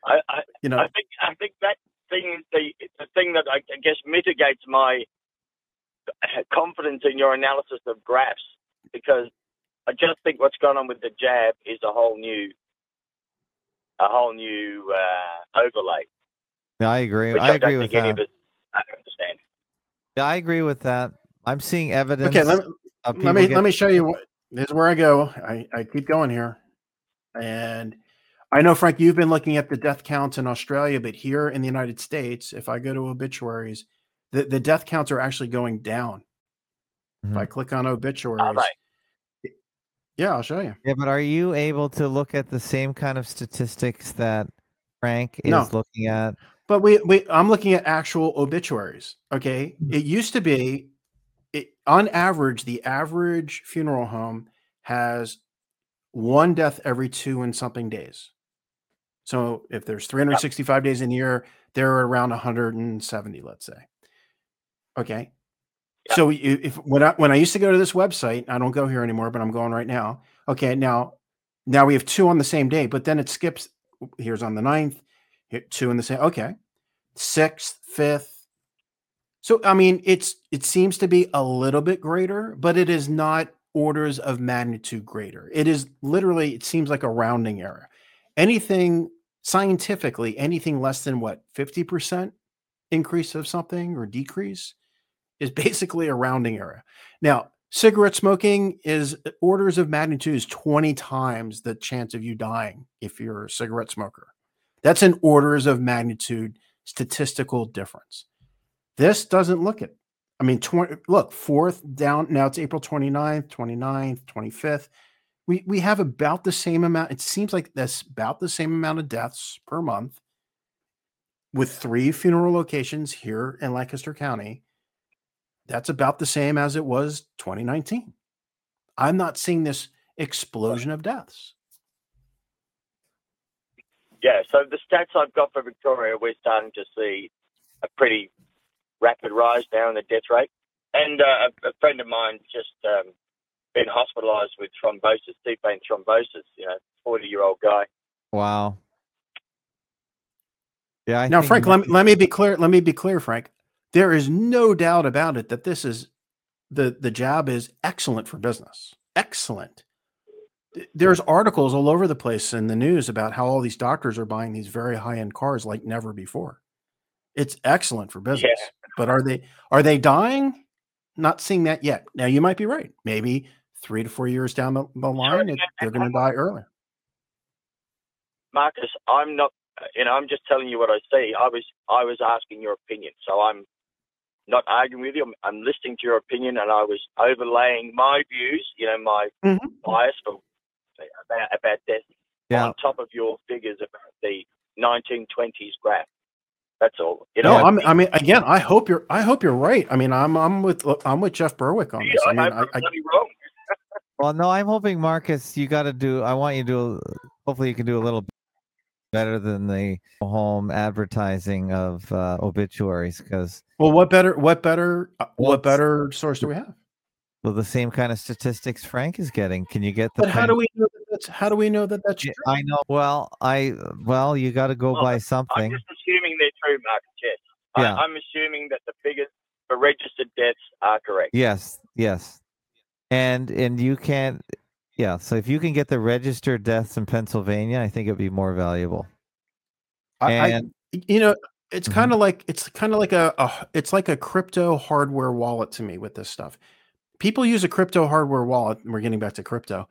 I, I, You know, I think I think that thing the the thing that I, I guess mitigates my confidence in your analysis of graphs because I just think what's going on with the jab is a whole new a whole new uh, overlay, Yeah, I agree. I I, agree don't with think any that. Of us understand. Yeah, I agree with that. I'm seeing evidence. okay, let, me- of let me people let me show you what this is where I go. I, I keep going here. And I know Frank, you've been looking at the death counts in Australia, but here in the United States, if I go to obituaries, the, the death counts are actually going down. If I Mhm. click on obituaries, Are? Yeah, I'll show you. Yeah, but are you able to look at the same kind of statistics that Frank is No. looking at? But we, we I'm looking at actual obituaries. Okay. Mm-hmm. It used to be it, on average, the average funeral home has one death every two and something days. So if there's 365 days in a the year, there are around 170, let's say. Okay. So if when I when I used to go to this website, I don't go here anymore, but I'm going right now. Okay, now now we have two on the same day, but then it skips here's on the ninth hit two in the same. Okay, sixth, fifth. So I mean, it's it seems to be a little bit greater, but it is not orders of magnitude greater. It is literally it seems like a rounding error. Anything scientifically, anything less than what fifty percent increase of something or decrease is basically a rounding error. Now, cigarette smoking is orders of magnitude is 20 times the chance of you dying if you're a cigarette smoker. That's an orders of magnitude statistical difference. This doesn't look it. I mean, 20, look, fourth down, now it's April 29th, 29th, 25th. We, we have about the same amount. It seems like that's about the same amount of deaths per month with three funeral locations here in Lancaster County that's about the same as it was 2019. I'm not seeing this explosion of deaths. Yeah, so the stats I've got for Victoria, we're starting to see a pretty rapid rise now in the death rate. And uh, a, a friend of mine just um, been hospitalised with thrombosis, deep vein thrombosis. You know, forty-year-old guy. Wow. Yeah. I now, Frank, let me, let me be clear. Let me be clear, Frank. There is no doubt about it that this is the the jab is excellent for business. Excellent. Th- There's articles all over the place in the news about how all these doctors are buying these very high end cars like never before. It's excellent for business. But are they are they dying? Not seeing that yet. Now you might be right. Maybe three to four years down the, the line, it, they're going to die earlier. Marcus, I'm not. You know, I'm just telling you what I see. I was I was asking your opinion, so I'm not arguing with you. I'm, I'm listening to your opinion, and I was overlaying my views. You know, my Mhm. bias for about about death Yeah. on top of your figures about the 1920s graph. That's all. You No, know, I'm, I mean, again, I hope you're. I hope you're right. I mean, I'm. I'm with. I'm with Jeff Berwick on Yeah, this. I I mean, I, I'm I, wrong. Well, no, I'm hoping Marcus, you got to do. I want you to. Hopefully, you can do a little better than the home advertising of uh, obituaries, because well, what better? What better? uh, What better source do we have? Well, the same kind of statistics Frank is getting. Can you get the? But how do we know that that's? How do we know that that's true? I know. Well, I well, you got to go Well, by something. I'm just assuming they're true, Marcus. Yes. Yeah. I, I'm assuming that the figures for registered deaths are correct. Yes, yes, and and you can't. Yeah, so if you can get the registered deaths in Pennsylvania, I think it'd be more valuable. I, I, And you know, it's Mhm. kind of like it's kind of like a, a. It's like a crypto hardware wallet to me with this stuff. People use a crypto hardware wallet. And we're getting back to crypto.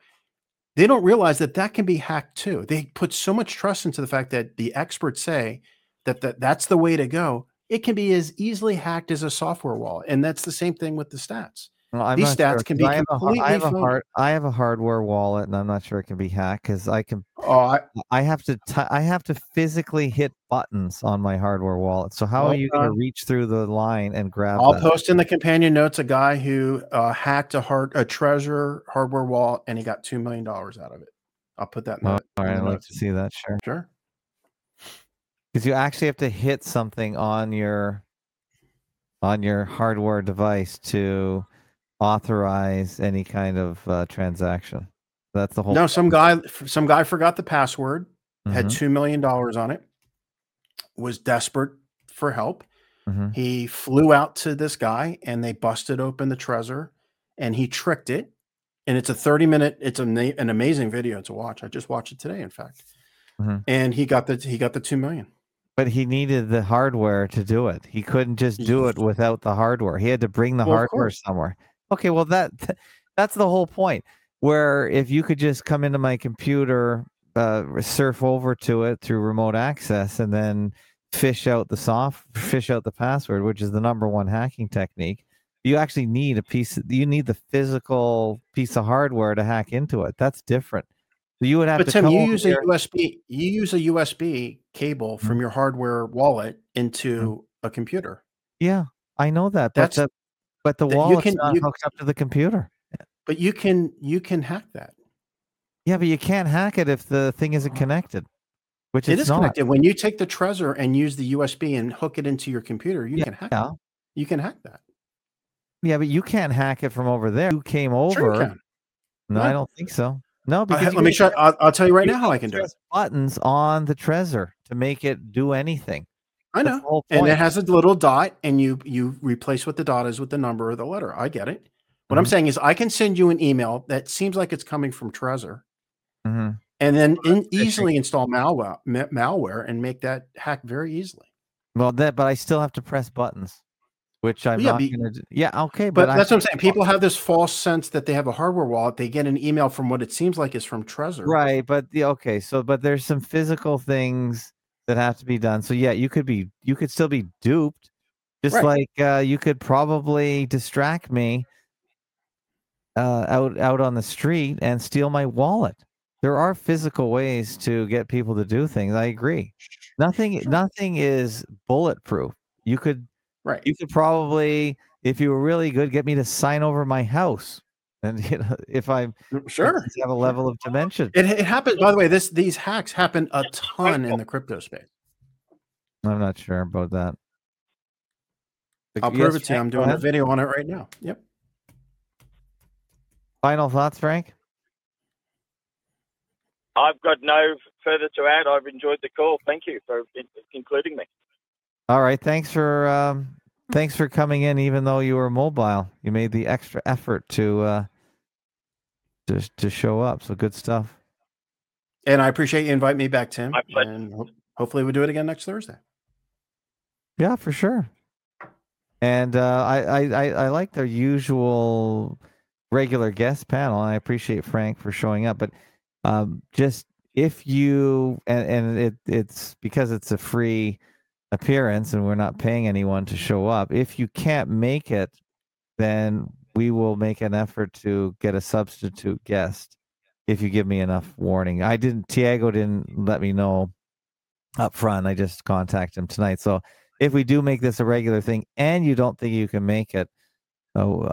They don't realize that that can be hacked too. They put so much trust into the fact that the experts say that, that that's the way to go. It can be as easily hacked as a software wallet, and that's the same thing with the stats. Well, these stats sure, can be I have a, I have a hard, I have a hardware wallet, and I'm not sure it can be hacked because I can. Oh, I, I have to. T- I have to physically hit buttons on my hardware wallet. So how are you going to reach through the line and grab I'll that? post in the companion notes a guy who uh, hacked a hard a Trezor hardware wallet and he got two million dollars out of it. I'll put that in the, Oh, all right, I'd like to see that. Sure. Sure. because you actually have to hit something on your on your hardware device to authorize any kind of uh, transaction that's the whole No, some guy some guy forgot the password, had Mhm, two million dollars on it, was desperate for help. mhm. He flew out to this guy and they busted open the Trezor and he tricked it. And it's a 30 minute, it's a, an amazing video to watch. I just watched it today, in fact. Mhm. And he got the he got the two million. but he needed the hardware to do it he couldn't just do it without the hardware he had to bring the Well, hardware somewhere okay well that that's the whole point where if you could just come into my computer uh, surf over to it through remote access and then fish out the soft fish out the password which is the number one hacking technique You actually need a piece. You need the physical piece of hardware to hack into it. That's different. So you would have But to. Tim, you use a USB. You use a USB cable Mm-hmm. from your hardware wallet into a computer. Yeah, I know that. That's- the, but the that you can- not you- hooked up to the computer. But you can you can hack that. Yeah, but you can't hack it if the thing isn't connected, which It is not. connected. When you take the Trezor and use the USB and hook it into your computer, you can hack. Yeah, It. You can hack that. yeah, but you can't hack it from over there. You came over. Sure, you. No, I don't think so. No, Uh, because you let me show. I'll, I'll tell you right now how I can do it. Buttons on the Trezor to make it do anything. I know. And it has a little dot, and you you replace what the dot is with the number or the letter. I get it. What I'm Mhm. saying is, I can send you an email that seems like it's coming from Trezor, Mhm. and then in, easily install malware malware and make that hack very easily. Well, that, but I still have to press buttons, which I'm Yeah, not but- going to. Yeah, okay, But but, that's I, what I'm saying. People have this false sense that they have a hardware wallet. They get an email from what it seems like is from Trezor. right. But the okay, so but there's some physical things that have to be done. So yeah, you could be, you could still be duped, just Right. like uh, you could probably distract me uh, out out on the street and steal my wallet. There are physical ways to get people to do things. I agree. Nothing, nothing is bulletproof. You could Right. you could probably, if you were really good, get me to sign over my house. And you know, if i'm Sure. have a level of dimension, It, it happened. By the way, this these hacks happen a ton in the crypto space. I'm not sure about that. But I'll prove it to you. I'm doing a video on it right now. Yep. Final thoughts, Frank? I've got no further to add. I've enjoyed the call. Thank you for in- including me. All right. Thanks for um, thanks for coming in, even though you were mobile. You made the extra effort to uh, to to show up. So good stuff. And I appreciate you inviting me back, Tim. My pleasure. And ho- hopefully we do it again next Thursday. Yeah, for sure. And uh, I, I, I, I like the usual regular guest panel. I appreciate Frank for showing up. But um, just if you and, and it it's because it's a free appearance and we're not paying anyone to show up. If you can't make it, then we will make an effort to get a substitute guest if you give me enough warning. I didn't Tiago didn't let me know up front. I just contacted him tonight. So if we do make this a regular thing and you don't think you can make it, uh,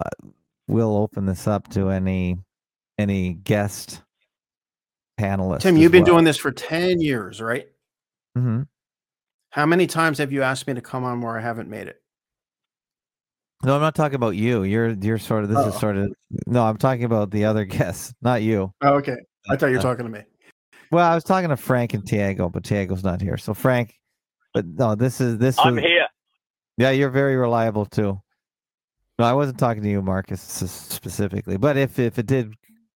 we'll open this up to any any guest panelists. Tim, you've been well. doing this for 10 years, right? Mhm. How many times have you asked me to come on where I haven't made it? No, I'm not talking about you. You're you're sort of this is Oh. sort of no. I'm talking about the other guests, not you. Oh, okay. I thought you were Uh, talking to me. Well, I was talking to Frank and Tiago, but Tiago's not here. So Frank, but no, this is this. I'm was- here. Yeah, you're very reliable too. No, I wasn't talking to you, Marcus, specifically. But if if it did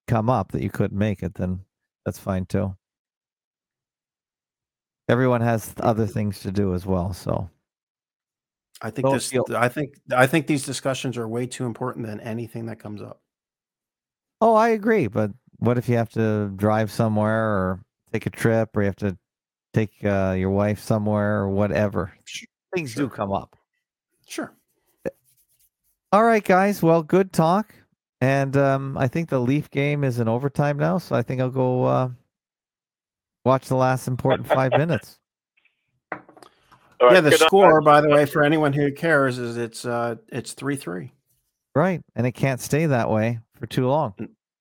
come up that you couldn't make it, then that's fine too. Everyone has other things to do as well. So I think don't this feel- I think I think these discussions are way too important than anything that comes up. Oh, I agree. But what if you have to drive somewhere or take a trip or you have to take uh, your wife somewhere or whatever? Things do come up. Sure. All right, guys. Well, good talk. And um, I think the Leaf game is in overtime now. So I think I'll go uh, watch the last important five minutes. All right, yeah, the good night. score, by the way, for anyone who cares, is it's uh it's three three. Right. And it can't stay that way for too long.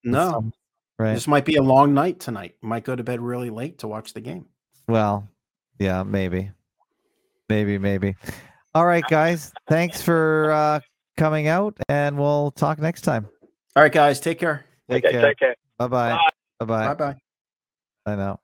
No, Some- right. this might be a long night tonight. Might go to bed really late to watch the game. Well, yeah, maybe. Maybe, maybe. All right, guys. Thanks for uh, coming out, and we'll talk next time. All right, guys, take care. Take Okay, care. take care. Bye bye. Bye. Bye bye. Bye bye. I know.